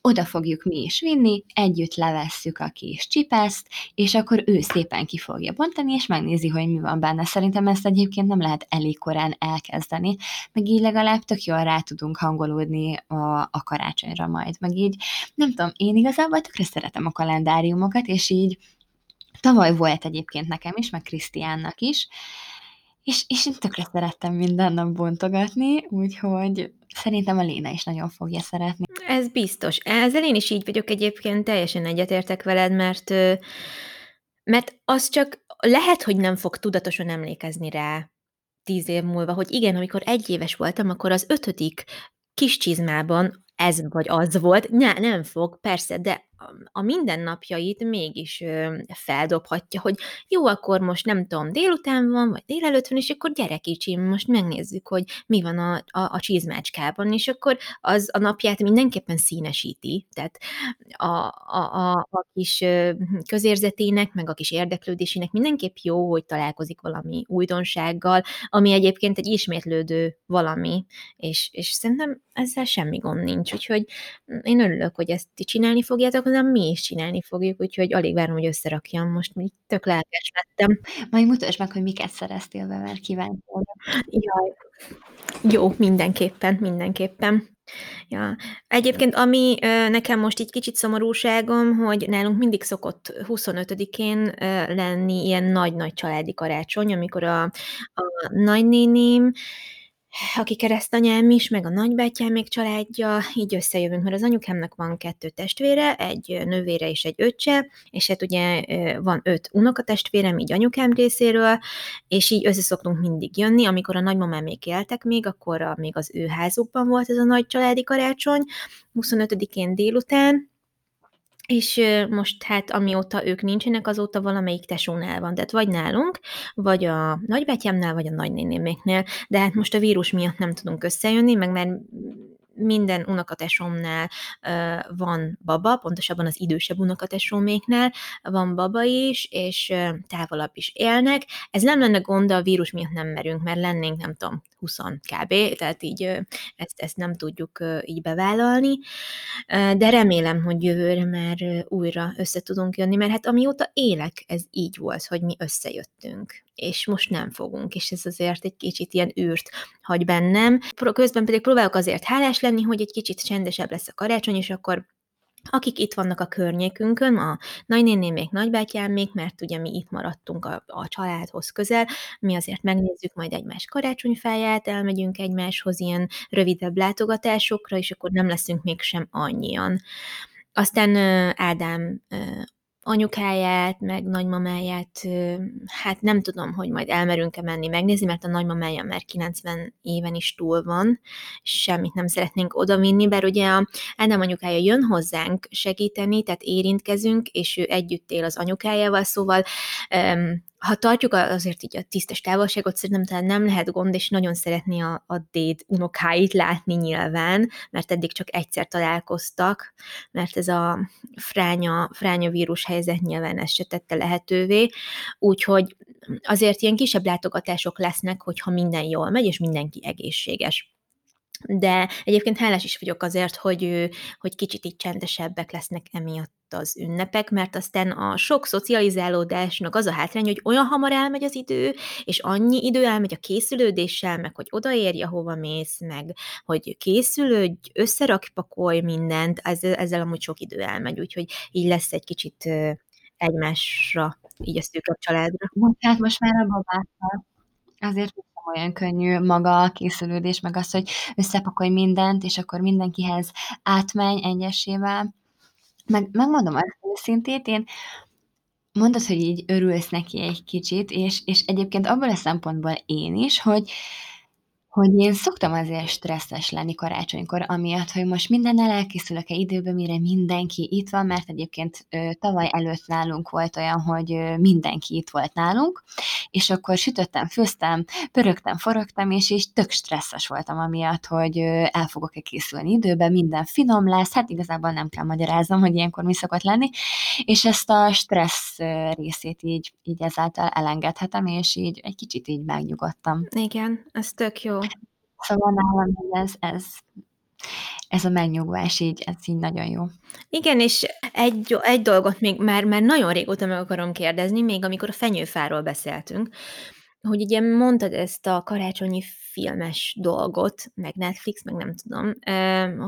[SPEAKER 1] oda fogjuk mi is vinni, együtt levesszük a kis csipeszt, és akkor ő szépen ki fogja bontani, és megnézi, hogy mi van benne. Szerintem ezt egyébként nem lehet elég korán elkezdeni, meg így legalább tök jól rá tudunk hangolódni a, a karácsonyra majd. Meg így, nem tudom, én igazából tökre szeretem a kalendáriumokat, és így tavaly volt egyébként nekem is, meg Krisztiánnak is, és, és én tökre szerettem minden nap bontogatni, úgyhogy szerintem a Léna is nagyon fogja szeretni.
[SPEAKER 2] Ez biztos. Ezzel én is így vagyok egyébként, teljesen egyetértek veled, mert, mert az csak lehet, hogy nem fog tudatosan emlékezni rá tíz év múlva, hogy igen, amikor egy éves voltam, akkor az ötödik kis csizmában ez vagy az volt, ne, nem fog, persze, de a mindennapjait mégis feldobhatja, hogy jó, akkor most nem tudom, délután van, vagy délelőtt van, és akkor gyere kicsim, most megnézzük, hogy mi van a, a, a csizmácskában, és akkor az a napját mindenképpen színesíti, tehát a, a, a, a kis közérzetének, meg a kis érdeklődésének mindenképp jó, hogy találkozik valami újdonsággal, ami egyébként egy ismétlődő valami, és, és szerintem ezzel semmi gond nincs, úgyhogy én örülök, hogy ezt ti csinálni fogjátok, hanem mi is csinálni fogjuk, úgyhogy alig várom, hogy összerakjam. Most még tök lelkes lettem.
[SPEAKER 1] Majd mutasd meg, hogy miket szereztél be, mert kíváncsi
[SPEAKER 2] Jaj. Jó, mindenképpen, mindenképpen. Ja. Egyébként, ami ö, nekem most egy kicsit szomorúságom, hogy nálunk mindig szokott 25-én ö, lenni ilyen nagy-nagy családi karácsony, amikor a, a nagynéném aki keresztanyám is, meg a nagybátyámék családja, így összejövünk, mert az anyukámnak van kettő testvére, egy nővére és egy öccse, és hát ugye van öt unokatestvérem, így anyukám részéről, és így össze szoktunk mindig jönni. Amikor a nagymamám még éltek még, akkor a, még az ő házukban volt ez a nagy családi karácsony, 25-én délután, és most hát amióta ők nincsenek, azóta valamelyik tesónál van, tehát vagy nálunk, vagy a nagybátyámnál, vagy a nagynénéméknél, de hát most a vírus miatt nem tudunk összejönni, meg mert minden unokatesomnál van baba, pontosabban az idősebb unokatesóméknál van baba is, és távolabb is élnek. Ez nem lenne gond, a vírus miatt nem merünk, mert lennénk, nem tudom, 20 kb, tehát így ezt, ezt nem tudjuk így bevállalni, de remélem, hogy jövőre már újra össze tudunk jönni, mert hát amióta élek, ez így volt, hogy mi összejöttünk és most nem fogunk, és ez azért egy kicsit ilyen űrt hagy bennem. Közben pedig próbálok azért hálás lenni, hogy egy kicsit csendesebb lesz a karácsony, és akkor akik itt vannak a környékünkön, a nagynénémék, nagybátyámék, mert ugye mi itt maradtunk a, a családhoz közel, mi azért megnézzük majd egymás karácsonyfáját, elmegyünk egymáshoz ilyen rövidebb látogatásokra, és akkor nem leszünk mégsem annyian. Aztán Ádám anyukáját, meg nagymamáját, hát nem tudom, hogy majd elmerünk-e menni megnézni, mert a nagymamája már 90 éven is túl van, semmit nem szeretnénk odavinni, bár ugye a Ádám anyukája jön hozzánk segíteni, tehát érintkezünk, és ő együtt él az anyukájával, szóval ha tartjuk azért így a tisztes távolságot, szerintem talán nem lehet gond, és nagyon szeretné a, a déd unokáit látni nyilván, mert eddig csak egyszer találkoztak, mert ez a fránya, fránya vírus helyzet nyilván ezt se tette lehetővé, úgyhogy azért ilyen kisebb látogatások lesznek, hogyha minden jól megy, és mindenki egészséges de egyébként hálás is vagyok azért, hogy, hogy kicsit így csendesebbek lesznek emiatt az ünnepek, mert aztán a sok szocializálódásnak az a hátrány, hogy olyan hamar elmegy az idő, és annyi idő elmegy a készülődéssel, meg hogy odaérj, ahova mész, meg hogy készülődj, összerakpakolj mindent, ezzel, ezzel amúgy sok idő elmegy, úgyhogy így lesz egy kicsit egymásra, így a szűkebb családra.
[SPEAKER 1] Hát most már a babákkal azért olyan könnyű maga a készülődés, meg az, hogy összepakolj mindent, és akkor mindenkihez átmenj egyesével. Meg, megmondom azt őszintét, én mondod, hogy így örülsz neki egy kicsit, és, és egyébként abból a szempontból én is, hogy hogy én szoktam azért stresszes lenni karácsonykor, amiatt, hogy most mindennel elkészülök-e időben, mire mindenki itt van, mert egyébként ö, tavaly előtt nálunk volt olyan, hogy ö, mindenki itt volt nálunk, és akkor sütöttem, főztem, pörögtem, forogtam, és így tök stresszes voltam amiatt, hogy ö, el fogok-e készülni időben, minden finom lesz, hát igazából nem kell magyaráznom, hogy ilyenkor mi szokott lenni, és ezt a stressz részét így, így ezáltal elengedhetem, és így egy kicsit így megnyugodtam.
[SPEAKER 2] Igen, ez tök jó.
[SPEAKER 1] Szóval nálam ez, ez, ez a megnyugvás így, ez így nagyon jó.
[SPEAKER 2] Igen, és egy, egy dolgot még már, már nagyon régóta meg akarom kérdezni, még amikor a fenyőfáról beszéltünk, hogy ugye mondtad ezt a karácsonyi filmes dolgot, meg Netflix, meg nem tudom,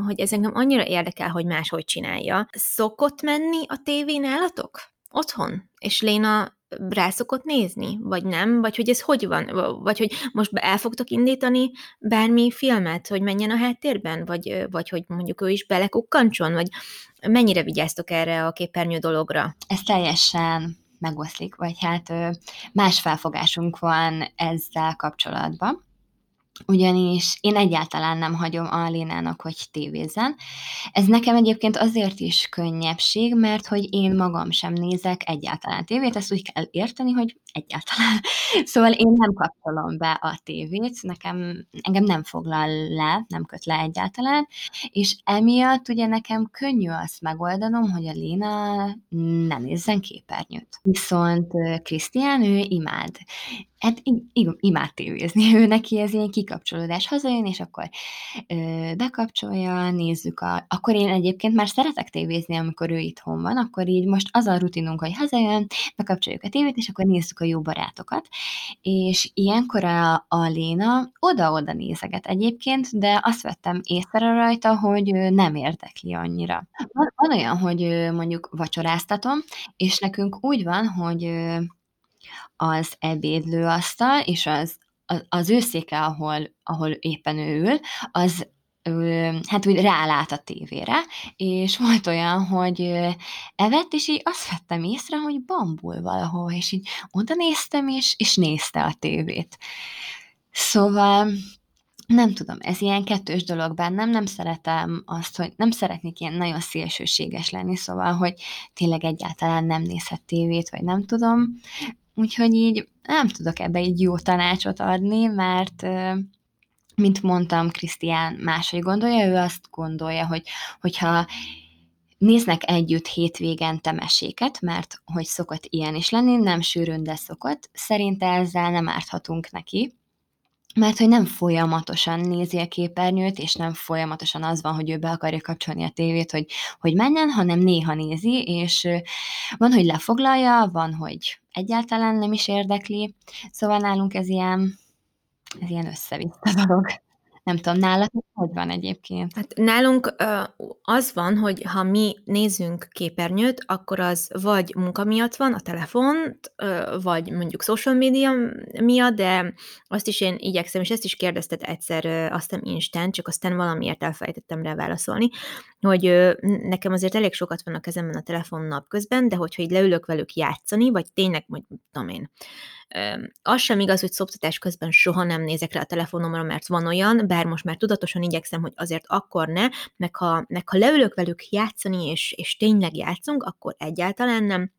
[SPEAKER 2] hogy ez engem annyira érdekel, hogy máshogy csinálja. Szokott menni a tévé nálatok? Otthon? És Léna rá szokott nézni, vagy nem, vagy hogy ez hogy van, vagy hogy most el fogtok indítani bármi filmet, hogy menjen a háttérben, vagy, vagy hogy mondjuk ő is belekukkancson, vagy mennyire vigyáztok erre a képernyő dologra?
[SPEAKER 1] Ez teljesen megoszlik, vagy hát más felfogásunk van ezzel kapcsolatban ugyanis én egyáltalán nem hagyom a Lénának, hogy tévézzen. Ez nekem egyébként azért is könnyebbség, mert hogy én magam sem nézek egyáltalán tévét, ezt úgy kell érteni, hogy egyáltalán. Szóval én nem kapcsolom be a tévét, nekem, engem nem foglal le, nem köt le egyáltalán, és emiatt ugye nekem könnyű azt megoldanom, hogy a Léna nem nézzen képernyőt. Viszont Krisztián, ő imád. Hát imád tévézni, ő neki ez ilyen kikapcsolódás. Hazajön, és akkor ö, bekapcsolja, nézzük a... Akkor én egyébként már szeretek tévézni, amikor ő itthon van, akkor így most az a rutinunk, hogy hazajön, bekapcsoljuk a tévét, és akkor nézzük a jó barátokat. És ilyenkor a, a Léna oda-oda nézeget egyébként, de azt vettem észre rajta, hogy nem érdekli annyira. Van, van olyan, hogy mondjuk vacsoráztatom, és nekünk úgy van, hogy az ebédlőasztal és az az ő széke, ahol, ahol éppen ő ül, az hát úgy rálát a tévére, és volt olyan, hogy evett, és így azt vettem észre, hogy bambul valahol, és így oda néztem, és, és nézte a tévét. Szóval nem tudom, ez ilyen kettős dolog bennem, nem szeretem azt, hogy nem szeretnék ilyen nagyon szélsőséges lenni, szóval, hogy tényleg egyáltalán nem nézhet tévét, vagy nem tudom. Úgyhogy így nem tudok ebbe egy jó tanácsot adni, mert mint mondtam, Krisztián máshogy gondolja, ő azt gondolja, hogy hogyha néznek együtt hétvégen temeséket, mert hogy szokott ilyen is lenni, nem sűrűn, de szokott, szerinte ezzel nem árthatunk neki, mert hogy nem folyamatosan nézi a képernyőt, és nem folyamatosan az van, hogy ő be akarja kapcsolni a tévét, hogy, hogy menjen, hanem néha nézi, és van, hogy lefoglalja, van, hogy egyáltalán nem is érdekli, szóval nálunk ez ilyen, ez ilyen össze-vissza dolog. Nem tudom, nálatok hogy van egyébként?
[SPEAKER 2] Hát nálunk az van, hogy ha mi nézünk képernyőt, akkor az vagy munka miatt van, a telefont, vagy mondjuk social media miatt, de azt is én igyekszem, és ezt is kérdezted egyszer, azt nem instant, csak aztán valamiért elfelejtettem rá válaszolni, hogy nekem azért elég sokat van a kezemben a telefon napközben, de hogyha így leülök velük játszani, vagy tényleg, vagy tudom én, az sem igaz, hogy szoptatás közben soha nem nézek rá a telefonomra, mert van olyan, bár most már tudatosan igyekszem, hogy azért akkor ne, meg ha, meg ha leülök velük játszani, és, és tényleg játszunk, akkor egyáltalán nem,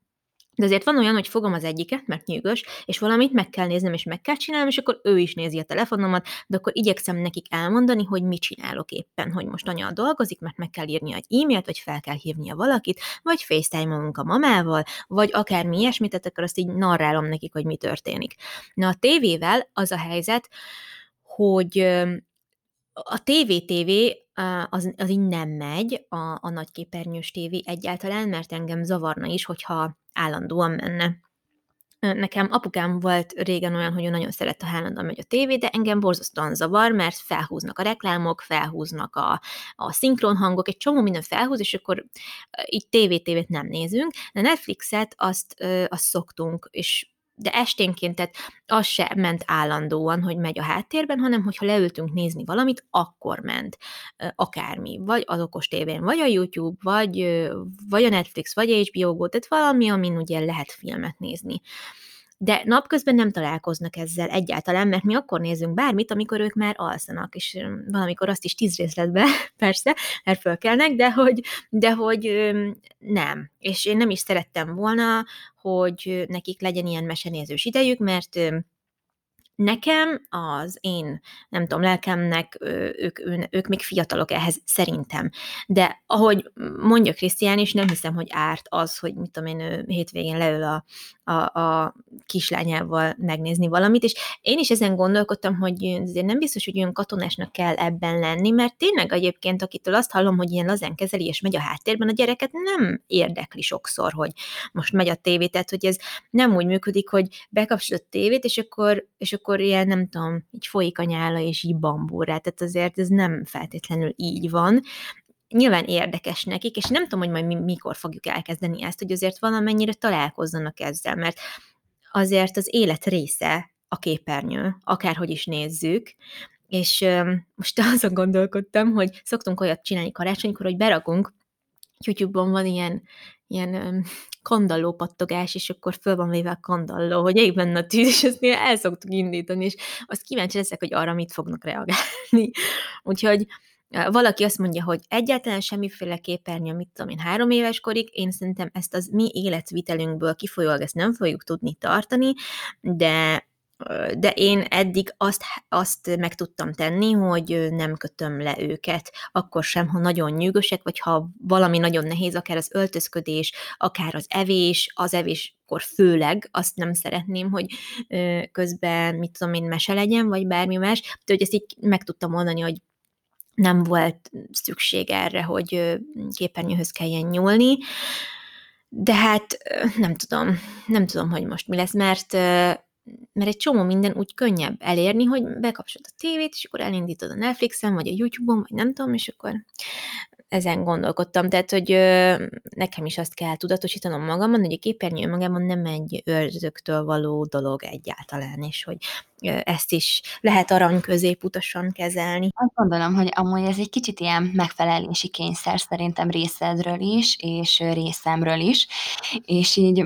[SPEAKER 2] de azért van olyan, hogy fogom az egyiket, mert nyűgös, és valamit meg kell néznem, és meg kell csinálnom, és akkor ő is nézi a telefonomat, de akkor igyekszem nekik elmondani, hogy mit csinálok éppen, hogy most anya dolgozik, mert meg kell írnia egy e-mailt, vagy fel kell hívnia valakit, vagy FaceTime-olunk a mamával, vagy akármi ilyesmit, tehát akkor azt így narrálom nekik, hogy mi történik. Na a tévével az a helyzet, hogy a TV-TV az, az így nem megy, a, a nagyképernyős tévé egyáltalán, mert engem zavarna is, hogyha állandóan menne. Nekem apukám volt régen olyan, hogy ő nagyon szerette, ha állandóan megy a tévé, de engem borzasztóan zavar, mert felhúznak a reklámok, felhúznak a, a szinkron hangok, egy csomó minden felhúz, és akkor így tévé-tévét nem nézünk, de Netflixet azt, azt szoktunk, és de esténként, tehát az se ment állandóan, hogy megy a háttérben, hanem hogyha leültünk nézni valamit, akkor ment akármi, vagy az okos tévén, vagy a YouTube, vagy, vagy a Netflix, vagy HBO Go, tehát valami, amin ugye lehet filmet nézni de napközben nem találkoznak ezzel egyáltalán, mert mi akkor nézünk bármit, amikor ők már alszanak, és valamikor azt is tíz részletbe, persze, mert fölkelnek, de hogy, de hogy nem. És én nem is szerettem volna, hogy nekik legyen ilyen mesenézős idejük, mert Nekem az én, nem tudom, lelkemnek, ők, ők, ők még fiatalok ehhez szerintem. De ahogy mondja Krisztián is, nem hiszem, hogy árt az, hogy mit tudom én, ő hétvégén leül a, a, a kislányával megnézni valamit, és én is ezen gondolkodtam, hogy azért nem biztos, hogy olyan katonásnak kell ebben lenni, mert tényleg egyébként, akitől azt hallom, hogy ilyen lazán kezeli és megy a háttérben, a gyereket nem érdekli sokszor, hogy most megy a tévé, tehát hogy ez nem úgy működik, hogy bekapcsolod a tévét, és akkor, és akkor ilyen, nem tudom, így folyik a nyála, és így bambul rá, tehát azért ez nem feltétlenül így van, nyilván érdekes nekik, és nem tudom, hogy majd mi, mikor fogjuk elkezdeni ezt, hogy azért valamennyire találkozzanak ezzel, mert azért az élet része a képernyő, akárhogy is nézzük, és most azon gondolkodtam, hogy szoktunk olyat csinálni karácsonykor, hogy berakunk, YouTube-on van ilyen, ilyen kandalló pattogás, és akkor föl van véve a kandalló, hogy ég benne a tűz, és ezt el szoktuk indítani, és azt kíváncsi leszek, hogy arra mit fognak reagálni. Úgyhogy valaki azt mondja, hogy egyáltalán semmiféle képernyő, mit tudom én, három éves korig, én szerintem ezt az mi életvitelünkből kifolyólag ezt nem fogjuk tudni tartani, de de én eddig azt, azt meg tudtam tenni, hogy nem kötöm le őket, akkor sem, ha nagyon nyűgösek, vagy ha valami nagyon nehéz, akár az öltözködés, akár az evés, az evéskor főleg azt nem szeretném, hogy közben, mit tudom én, mese legyen, vagy bármi más, de hogy ezt így meg tudtam mondani, hogy nem volt szükség erre, hogy képernyőhöz kelljen nyúlni, de hát nem tudom, nem tudom, hogy most mi lesz, mert mert egy csomó minden úgy könnyebb elérni, hogy bekapcsolod a tévét, és akkor elindítod a Netflixen, vagy a YouTube-on, vagy nem tudom, és akkor ezen gondolkodtam, tehát, hogy nekem is azt kell tudatosítanom magamon, hogy a képernyő magában nem egy őrzőktől való dolog egyáltalán, és hogy ezt is lehet arany középutasan kezelni.
[SPEAKER 1] Azt gondolom, hogy amúgy ez egy kicsit ilyen megfelelési kényszer szerintem részedről is, és részemről is, és így,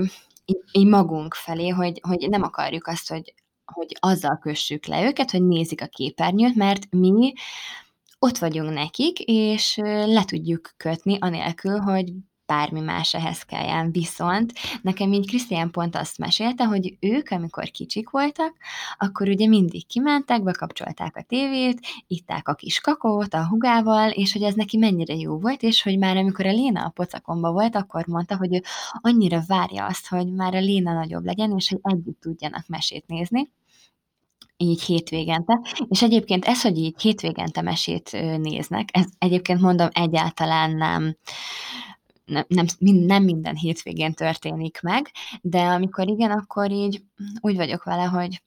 [SPEAKER 1] így, magunk felé, hogy, hogy nem akarjuk azt, hogy, hogy azzal kössük le őket, hogy nézik a képernyőt, mert mi ott vagyunk nekik, és le tudjuk kötni anélkül, hogy bármi más ehhez kelljen. Viszont nekem így Krisztián pont azt mesélte, hogy ők, amikor kicsik voltak, akkor ugye mindig kimentek, bekapcsolták a tévét, itták a kis kakót a hugával, és hogy ez neki mennyire jó volt, és hogy már amikor a Léna a pocakomba volt, akkor mondta, hogy ő annyira várja azt, hogy már a Léna nagyobb legyen, és hogy együtt tudjanak mesét nézni így hétvégente, és egyébként ez, hogy így hétvégente mesét néznek, ez egyébként mondom egyáltalán nem, nem, nem, nem minden hétvégén történik meg, de amikor igen, akkor így úgy vagyok vele, hogy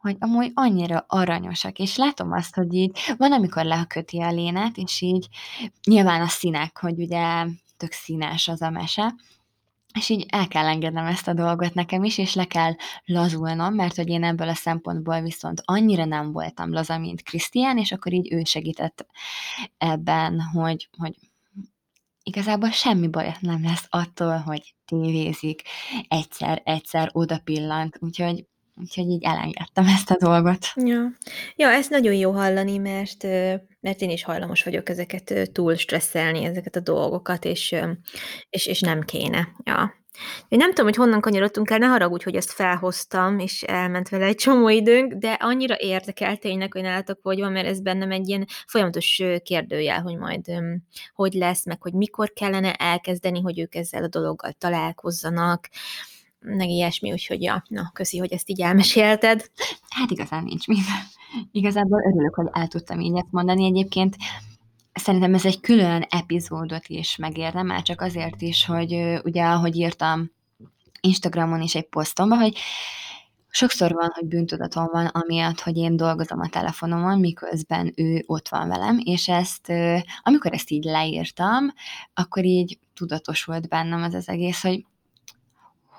[SPEAKER 1] hogy amúgy annyira aranyosak, és látom azt, hogy így van, amikor leköti a lénet, és így nyilván a színek, hogy ugye tök színes az a mese, és így el kell engednem ezt a dolgot nekem is, és le kell lazulnom, mert hogy én ebből a szempontból viszont annyira nem voltam laza, mint Krisztián, és akkor így ő segített ebben, hogy, hogy igazából semmi baj nem lesz attól, hogy tévézik, egyszer-egyszer oda pillant, úgyhogy Úgyhogy így elengedtem ezt a dolgot.
[SPEAKER 2] Ja. ja, ez nagyon jó hallani, mert, mert én is hajlamos vagyok ezeket túl stresszelni, ezeket a dolgokat, és, és, és nem kéne. Ja. Én nem tudom, hogy honnan kanyarodtunk el, ne haragudj, hogy ezt felhoztam, és elment vele egy csomó időnk, de annyira érdekel tényleg, hogy nálatok hogy van, mert ez bennem egy ilyen folyamatos kérdőjel, hogy majd hogy lesz, meg hogy mikor kellene elkezdeni, hogy ők ezzel a dologgal találkozzanak, meg ilyesmi, úgyhogy ja, na, köszi, hogy ezt így elmesélted.
[SPEAKER 1] Hát igazán nincs mit. Igazából örülök, hogy el tudtam így ezt mondani. Egyébként szerintem ez egy külön epizódot is megérne, már csak azért is, hogy ugye, ahogy írtam Instagramon is egy posztomba, hogy sokszor van, hogy bűntudatom van amiatt, hogy én dolgozom a telefonomon, miközben ő ott van velem, és ezt, amikor ezt így leírtam, akkor így tudatosult bennem az az egész, hogy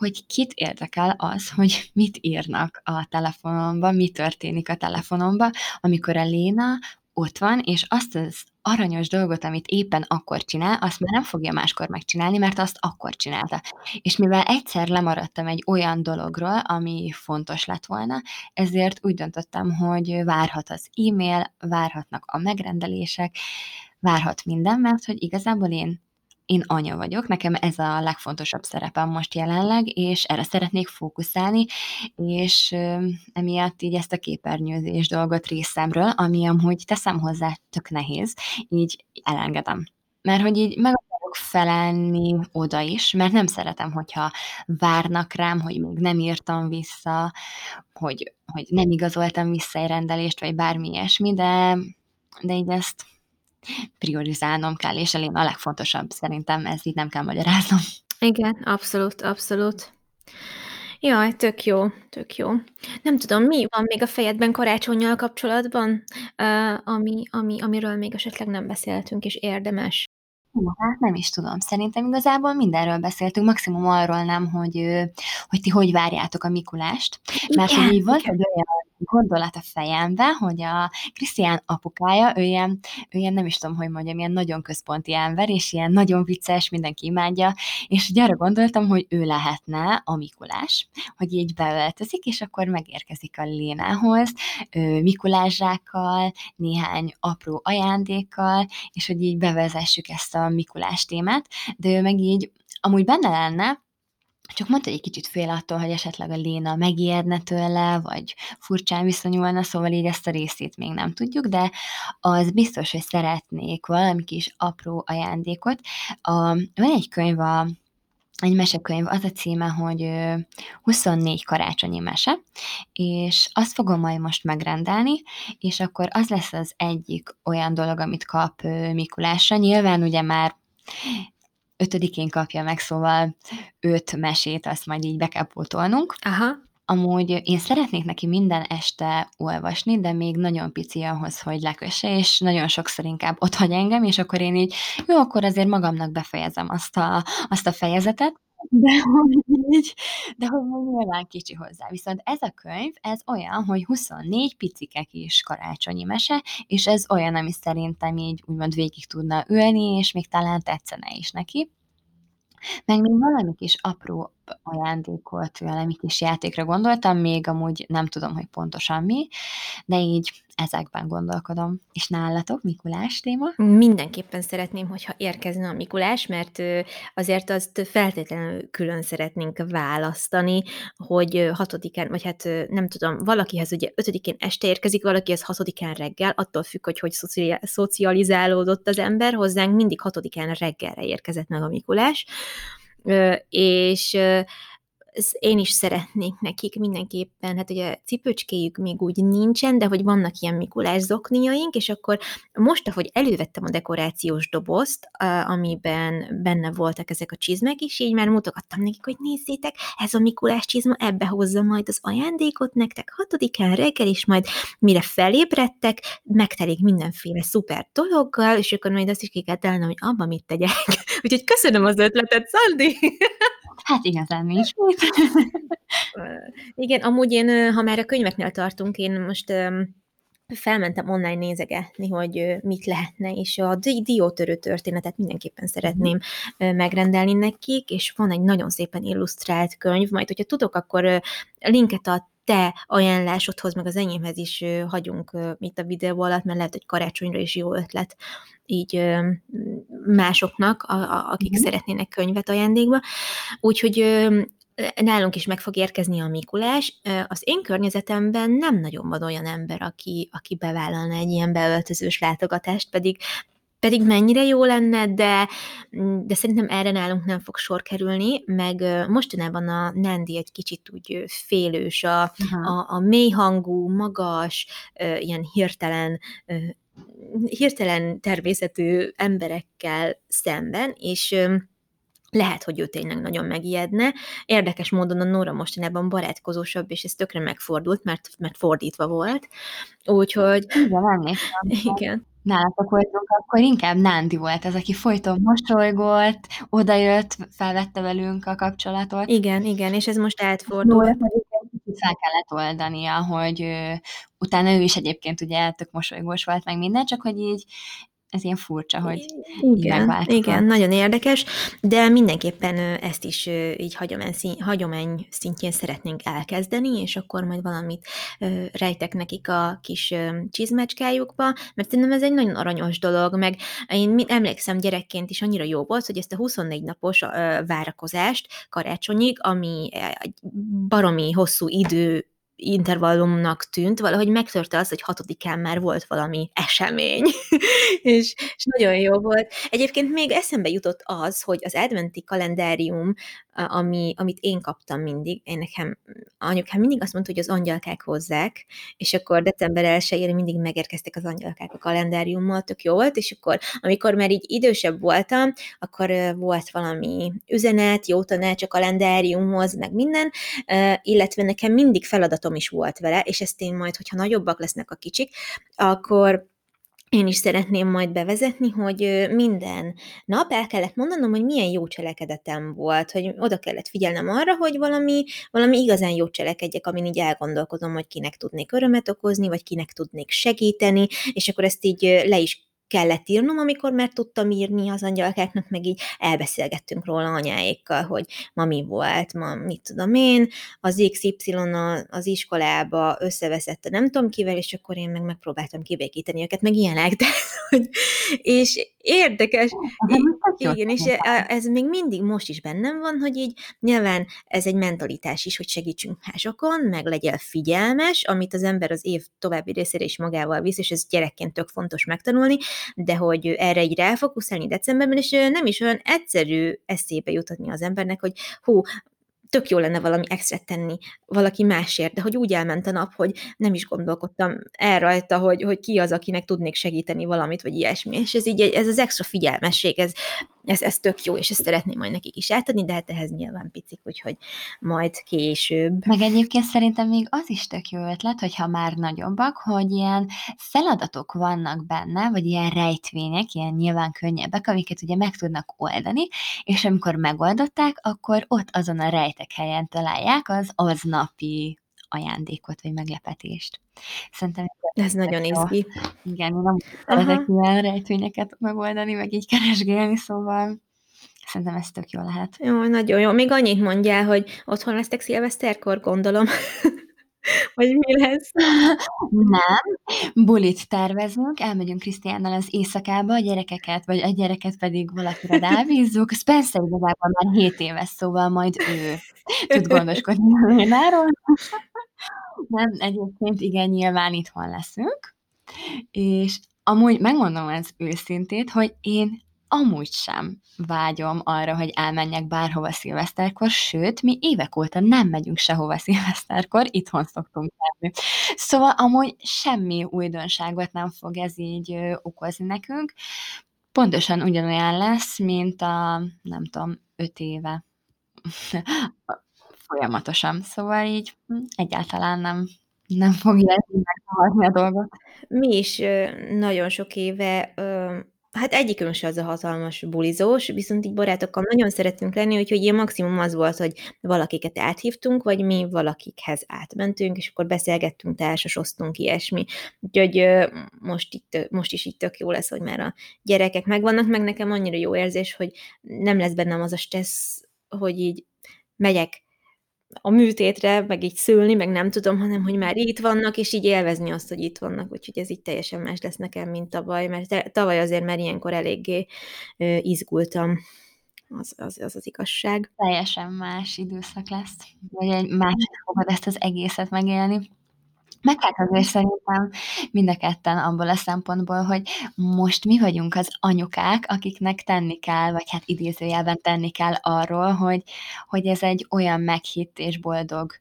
[SPEAKER 1] hogy kit érdekel az, hogy mit írnak a telefonomban, mi történik a telefonomban, amikor a Léna ott van, és azt az aranyos dolgot, amit éppen akkor csinál, azt már nem fogja máskor megcsinálni, mert azt akkor csinálta. És mivel egyszer lemaradtam egy olyan dologról, ami fontos lett volna, ezért úgy döntöttem, hogy várhat az e-mail, várhatnak a megrendelések, várhat minden, mert hogy igazából én én anya vagyok, nekem ez a legfontosabb szerepem most jelenleg, és erre szeretnék fókuszálni, és emiatt így ezt a képernyőzés dolgot részemről, ami amúgy teszem hozzá tök nehéz, így elengedem. Mert hogy így meg akarok felelni oda is, mert nem szeretem, hogyha várnak rám, hogy még nem írtam vissza, hogy, hogy nem igazoltam vissza egy rendelést, vagy bármi ilyesmi, de, de így ezt priorizálnom kell, és elén a legfontosabb szerintem, ez így nem kell magyaráznom.
[SPEAKER 2] Igen, abszolút, abszolút. Jaj, tök jó, tök jó. Nem tudom, mi van még a fejedben karácsonyjal kapcsolatban, ami, ami, amiről még esetleg nem beszéltünk, és érdemes?
[SPEAKER 1] Hú, hát nem is tudom. Szerintem igazából mindenről beszéltünk, maximum arról nem, hogy, hogy ti hogy várjátok a Mikulást. Mert hogy így volt egy olyan gondolat a fejembe, hogy a Krisztián apukája, ő ilyen, ő ilyen, nem is tudom, hogy mondjam, ilyen nagyon központi ember, és ilyen nagyon vicces, mindenki imádja, és ugye arra gondoltam, hogy ő lehetne a Mikulás, hogy így beöltözik, és akkor megérkezik a Lénához, Mikulázsákkal, néhány apró ajándékkal, és hogy így bevezessük ezt a Mikulás témát, de ő meg így amúgy benne lenne, csak mondta, hogy egy kicsit fél attól, hogy esetleg a Léna megijedne tőle, vagy furcsán viszonyulna, szóval így ezt a részét még nem tudjuk, de az biztos, hogy szeretnék valami kis apró ajándékot. A, van egy könyv a egy mesekönyv, az a címe, hogy 24 karácsonyi mese, és azt fogom majd most megrendelni, és akkor az lesz az egyik olyan dolog, amit kap Mikulásra. Nyilván ugye már ötödikén kapja meg, szóval öt mesét, azt majd így be kell pótolnunk.
[SPEAKER 2] Aha.
[SPEAKER 1] Amúgy én szeretnék neki minden este olvasni, de még nagyon pici ahhoz, hogy lekösse, és nagyon sokszor inkább otthagy engem, és akkor én így, jó, akkor azért magamnak befejezem azt a, azt a fejezetet, de hogy így, de hogy nyilván kicsi hozzá. Viszont ez a könyv, ez olyan, hogy 24 picike kis karácsonyi mese, és ez olyan, ami szerintem így úgymond végig tudna ülni, és még talán tetszene is neki. Meg még valami kis apró ajándékot, valami kis játékra gondoltam, még amúgy nem tudom, hogy pontosan mi, de így ezekben gondolkodom. És nálatok Mikulás téma?
[SPEAKER 2] Mindenképpen szeretném, hogyha érkezne a Mikulás, mert azért azt feltétlenül külön szeretnénk választani, hogy hatodikán, vagy hát nem tudom, valakihez ugye ötödikén este érkezik, valakihez hatodikán reggel, attól függ, hogy hogy szocializálódott az ember, hozzánk mindig hatodikán reggelre érkezett meg a Mikulás, és én is szeretnék nekik mindenképpen, hát ugye cipőcskéjük még úgy nincsen, de hogy vannak ilyen Mikulás zokniaink, és akkor most, ahogy elővettem a dekorációs dobozt, amiben benne voltak ezek a csizmek is, így már mutogattam nekik, hogy nézzétek, ez a Mikulás csizma, ebbe hozza majd az ajándékot nektek hatodikán reggel, és majd mire felébredtek, megtelik mindenféle szuper dologgal, és akkor majd azt is ki kell találnom, hogy abba mit tegyek. Úgyhogy köszönöm az ötletet, Szandi!
[SPEAKER 1] Hát igazán nincs.
[SPEAKER 2] Igen, amúgy én, ha már a könyveknél tartunk, én most felmentem online nézegetni, hogy mit lehetne, és a diótörő történetet mindenképpen szeretném megrendelni nekik, és van egy nagyon szépen illusztrált könyv, majd hogyha tudok, akkor linket a te ajánlásodhoz, meg az enyémhez is hagyunk itt a videó alatt, mert lehet, hogy karácsonyra is jó ötlet így másoknak, akik mm. szeretnének könyvet ajándékba. Úgyhogy nálunk is meg fog érkezni a Mikulás. Az én környezetemben nem nagyon van olyan ember, aki, aki bevállalna egy ilyen beöltözős látogatást, pedig pedig mennyire jó lenne, de, de szerintem erre nálunk nem fog sor kerülni, meg mostanában a Nandi egy kicsit úgy félős, a, a, a mélyhangú, magas, ilyen hirtelen hirtelen természetű emberekkel szemben, és lehet, hogy ő tényleg nagyon megijedne. Érdekes módon a Nóra mostanában barátkozósabb, és ez tökre megfordult, mert, mert fordítva volt. Úgyhogy...
[SPEAKER 1] Igen, Igen nálatok voltunk, akkor inkább Nándi volt az, aki folyton mosolygott, odajött, felvette velünk a kapcsolatot.
[SPEAKER 2] Igen, igen, és ez most átfordult.
[SPEAKER 1] fel kellett oldania, hogy utána ő is egyébként ugye tök mosolygós volt, meg minden, csak hogy így ez ilyen furcsa, hogy
[SPEAKER 2] igen, igen, nagyon érdekes, de mindenképpen ezt is így hagyomány, hagyomány szintjén szeretnénk elkezdeni, és akkor majd valamit rejtek nekik a kis csizmecskájukba, mert szerintem ez egy nagyon aranyos dolog, meg én emlékszem gyerekként is annyira jó volt, hogy ezt a 24 napos várakozást karácsonyig, ami egy baromi hosszú idő intervallumnak tűnt, valahogy megtörte az, hogy hatodikán már volt valami esemény, és, és nagyon jó volt. Egyébként még eszembe jutott az, hogy az adventi kalendárium, ami, amit én kaptam mindig, én nekem anyukám mindig azt mondta, hogy az angyalkák hozzák, és akkor december 1 mindig megérkeztek az angyalkák a kalendáriummal, tök jó volt, és akkor amikor már így idősebb voltam, akkor volt valami üzenet, jó tanács a kalendáriumhoz, meg minden, illetve nekem mindig feladatom is volt vele, és ezt én majd, hogyha nagyobbak lesznek a kicsik, akkor én is szeretném majd bevezetni, hogy minden nap el kellett mondanom, hogy milyen jó cselekedetem volt, hogy oda kellett figyelnem arra, hogy valami, valami igazán jó cselekedjek, amin így elgondolkozom, hogy kinek tudnék örömet okozni, vagy kinek tudnék segíteni, és akkor ezt így le is kellett írnom, amikor már tudtam írni az angyalkáknak, meg így elbeszélgettünk róla anyáékkal, hogy ma mi volt, ma mit tudom én, az XY az iskolába összeveszett nem tudom kivel, és akkor én meg megpróbáltam kibékíteni őket, meg ilyenek, de, hogy, és érdekes, igen, és e, ez még mindig most is bennem van, hogy így nyilván ez egy mentalitás is, hogy segítsünk másokon, meg legyél figyelmes, amit az ember az év további részére is magával visz, és ez gyerekként tök fontos megtanulni, de hogy erre így ráfókuszálni decemberben, és nem is olyan egyszerű eszébe jutatni az embernek, hogy hú, tök jó lenne valami extra tenni valaki másért, de hogy úgy elment a nap, hogy nem is gondolkodtam el rajta, hogy, hogy ki az, akinek tudnék segíteni valamit, vagy ilyesmi. És ez így, ez az extra figyelmesség, ez, ez, ez tök jó, és ezt szeretném majd nekik is átadni, de hát ehhez nyilván picik, úgyhogy majd később.
[SPEAKER 1] Meg egyébként szerintem még az is tök jó ötlet, hogyha már nagyobbak, hogy ilyen feladatok vannak benne, vagy ilyen rejtvények, ilyen nyilván könnyebbek, amiket ugye meg tudnak oldani, és amikor megoldották, akkor ott azon a rejtek helyen találják az aznapi ajándékot, vagy meglepetést. Szerintem
[SPEAKER 2] ez nagyon izgi.
[SPEAKER 1] Igen, én nem szeretek ilyen rejtvényeket megoldani, meg így keresgélni, szóval szerintem ez tök jó lehet.
[SPEAKER 2] Jó, nagyon jó. Még annyit mondjál, hogy otthon lesztek szilveszterkor, gondolom. Vagy mi lesz?
[SPEAKER 1] Nem, bulit tervezünk, elmegyünk Krisztiánnal az éjszakába, a gyerekeket, vagy egy gyereket pedig valakire rábízzuk. Spencer igazából már 7 éves, szóval majd ő tud gondoskodni a Lénáról. Nem, egyébként igen, nyilván itthon leszünk, és amúgy megmondom ez őszintét, hogy én amúgy sem vágyom arra, hogy elmenjek bárhova szilveszterkor, sőt, mi évek óta nem megyünk sehova szilveszterkor, itthon szoktunk lenni. Szóval amúgy semmi újdonságot nem fog ez így okozni nekünk. Pontosan ugyanolyan lesz, mint a, nem tudom, öt éve. Folyamatosan. Szóval így hm, egyáltalán nem, nem fogja ez a dolgot.
[SPEAKER 2] Mi is nagyon sok éve Hát egyikünk se az a hatalmas bulizós, viszont így barátokkal nagyon szeretünk lenni, úgyhogy ilyen maximum az volt, hogy valakiket áthívtunk, vagy mi valakikhez átmentünk, és akkor beszélgettünk, társasoztunk, ilyesmi. Úgyhogy most, itt, most is itt tök jó lesz, hogy már a gyerekek megvannak, meg nekem annyira jó érzés, hogy nem lesz bennem az a stressz, hogy így megyek a műtétre, meg így szülni, meg nem tudom, hanem hogy már itt vannak, és így élvezni azt, hogy itt vannak, úgyhogy ez így teljesen más lesz nekem, mint tavaly, mert tavaly azért már ilyenkor eléggé izgultam. Az az, az az igazság.
[SPEAKER 1] Teljesen más időszak lesz, vagy egy másik fogod ezt az egészet megélni. Meg hát azért szerintem mind a ketten abból a szempontból, hogy most mi vagyunk az anyukák, akiknek tenni kell, vagy hát idézőjelben tenni kell arról, hogy, hogy ez egy olyan meghitt és boldog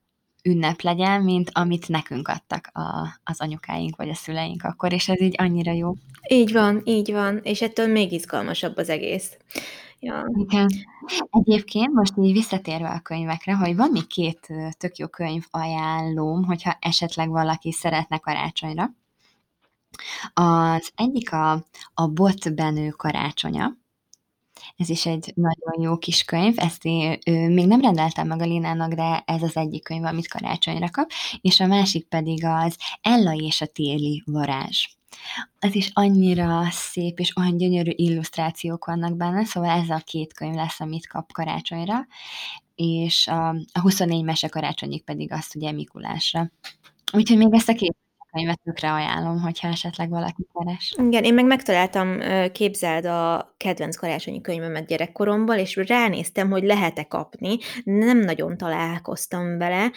[SPEAKER 1] ünnep legyen, mint amit nekünk adtak a, az anyukáink vagy a szüleink akkor, és ez így annyira jó.
[SPEAKER 2] Így van, így van, és ettől még izgalmasabb az egész. Ja.
[SPEAKER 1] Igen. Egyébként most így visszatérve a könyvekre, hogy van még két tök jó könyv ajánlóm, hogyha esetleg valaki szeretne karácsonyra. Az egyik a, a Bot Benő karácsonya. Ez is egy nagyon jó kis könyv, ezt én ő, még nem rendeltem meg a Linának, de ez az egyik könyv, amit karácsonyra kap, és a másik pedig az Ella és a téli varázs. Az is annyira szép, és olyan gyönyörű illusztrációk vannak benne, szóval ez a két könyv lesz, amit kap karácsonyra, és a, a 24 mese karácsonyig pedig azt ugye Mikulásra. Úgyhogy még ezt a két könyvet tökre ajánlom, hogyha esetleg valaki keres.
[SPEAKER 2] Igen, én meg megtaláltam, képzeld a kedvenc karácsonyi könyvemet gyerekkoromból, és ránéztem, hogy lehet-e kapni, nem nagyon találkoztam vele.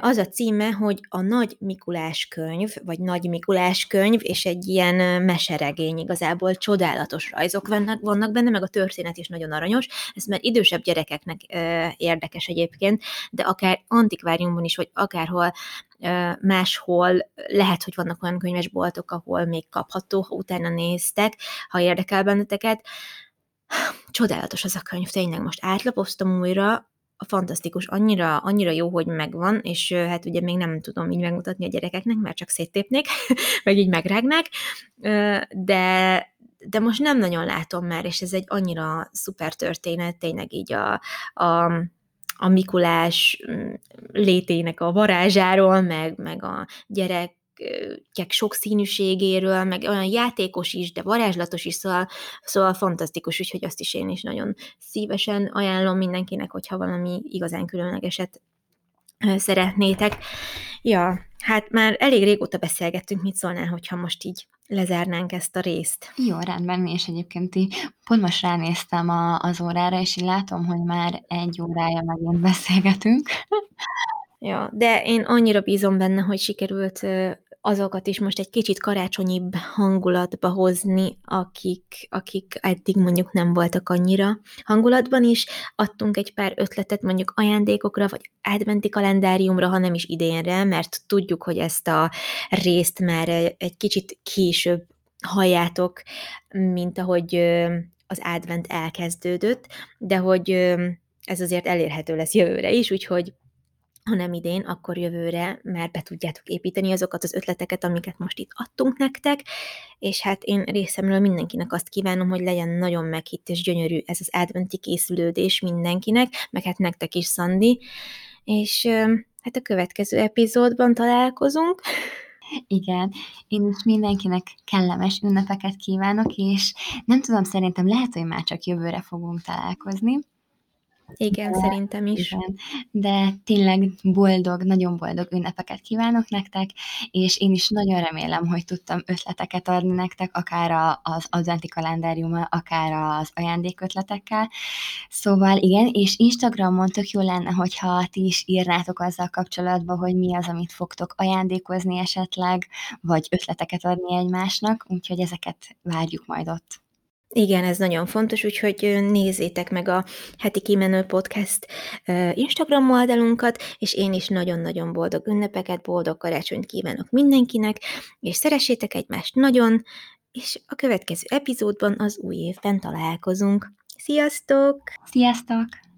[SPEAKER 2] Az a címe, hogy a Nagy Mikulás könyv, vagy Nagy Mikulás könyv, és egy ilyen meseregény igazából, csodálatos rajzok vannak, benne, meg a történet is nagyon aranyos. Ez már idősebb gyerekeknek érdekes egyébként, de akár antikváriumban is, vagy akárhol máshol. Lehet, hogy vannak olyan könyvesboltok, ahol még kapható, ha utána néztek, ha érdekel benneteket. Csodálatos az a könyv, tényleg most átlapoztam újra, fantasztikus, annyira, annyira jó, hogy megvan, és hát ugye még nem tudom így megmutatni a gyerekeknek, mert csak széttépnék, meg így megrágnák, de, de most nem nagyon látom már, és ez egy annyira szuper történet, tényleg így a, a a Mikulás mm, létének a varázsáról, meg, meg a gyerek sokszínűségéről, meg olyan játékos is, de varázslatos is, szóval, szóval fantasztikus, úgyhogy azt is én is nagyon szívesen ajánlom mindenkinek, hogyha valami igazán különlegeset szeretnétek. Ja, hát már elég régóta beszélgettünk, mit szólnál, hogyha most így lezárnánk ezt a részt.
[SPEAKER 1] Jó, rendben, és egyébként így pont most ránéztem a, az órára, és így látom, hogy már egy órája megint beszélgetünk.
[SPEAKER 2] Ja, de én annyira bízom benne, hogy sikerült azokat is most egy kicsit karácsonyibb hangulatba hozni, akik, akik eddig mondjuk nem voltak annyira hangulatban is. Adtunk egy pár ötletet mondjuk ajándékokra, vagy adventi kalendáriumra, ha nem is idénre, mert tudjuk, hogy ezt a részt már egy kicsit később halljátok, mint ahogy az advent elkezdődött, de hogy ez azért elérhető lesz jövőre is, úgyhogy ha nem idén, akkor jövőre már be tudjátok építeni azokat az ötleteket, amiket most itt adtunk nektek, és hát én részemről mindenkinek azt kívánom, hogy legyen nagyon meghitt és gyönyörű ez az adventi készülődés mindenkinek, meg hát nektek is, Szandi, és hát a következő epizódban találkozunk.
[SPEAKER 1] Igen, én is mindenkinek kellemes ünnepeket kívánok, és nem tudom, szerintem lehet, hogy már csak jövőre fogunk találkozni.
[SPEAKER 2] Igen, de, szerintem is.
[SPEAKER 1] Igen, de tényleg boldog, nagyon boldog ünnepeket kívánok nektek, és én is nagyon remélem, hogy tudtam ötleteket adni nektek, akár az adventi kalendáriummal, akár az ajándékötletekkel. Szóval igen, és Instagramon tök jó lenne, hogyha ti is írnátok azzal kapcsolatban, hogy mi az, amit fogtok ajándékozni esetleg, vagy ötleteket adni egymásnak, úgyhogy ezeket várjuk majd ott.
[SPEAKER 2] Igen, ez nagyon fontos, úgyhogy nézzétek meg a Heti Kimenő Podcast Instagram oldalunkat, és én is nagyon-nagyon boldog ünnepeket, boldog karácsonyt kívánok mindenkinek, és szeressétek egymást nagyon, és a következő epizódban az új évben találkozunk. Sziasztok!
[SPEAKER 1] Sziasztok!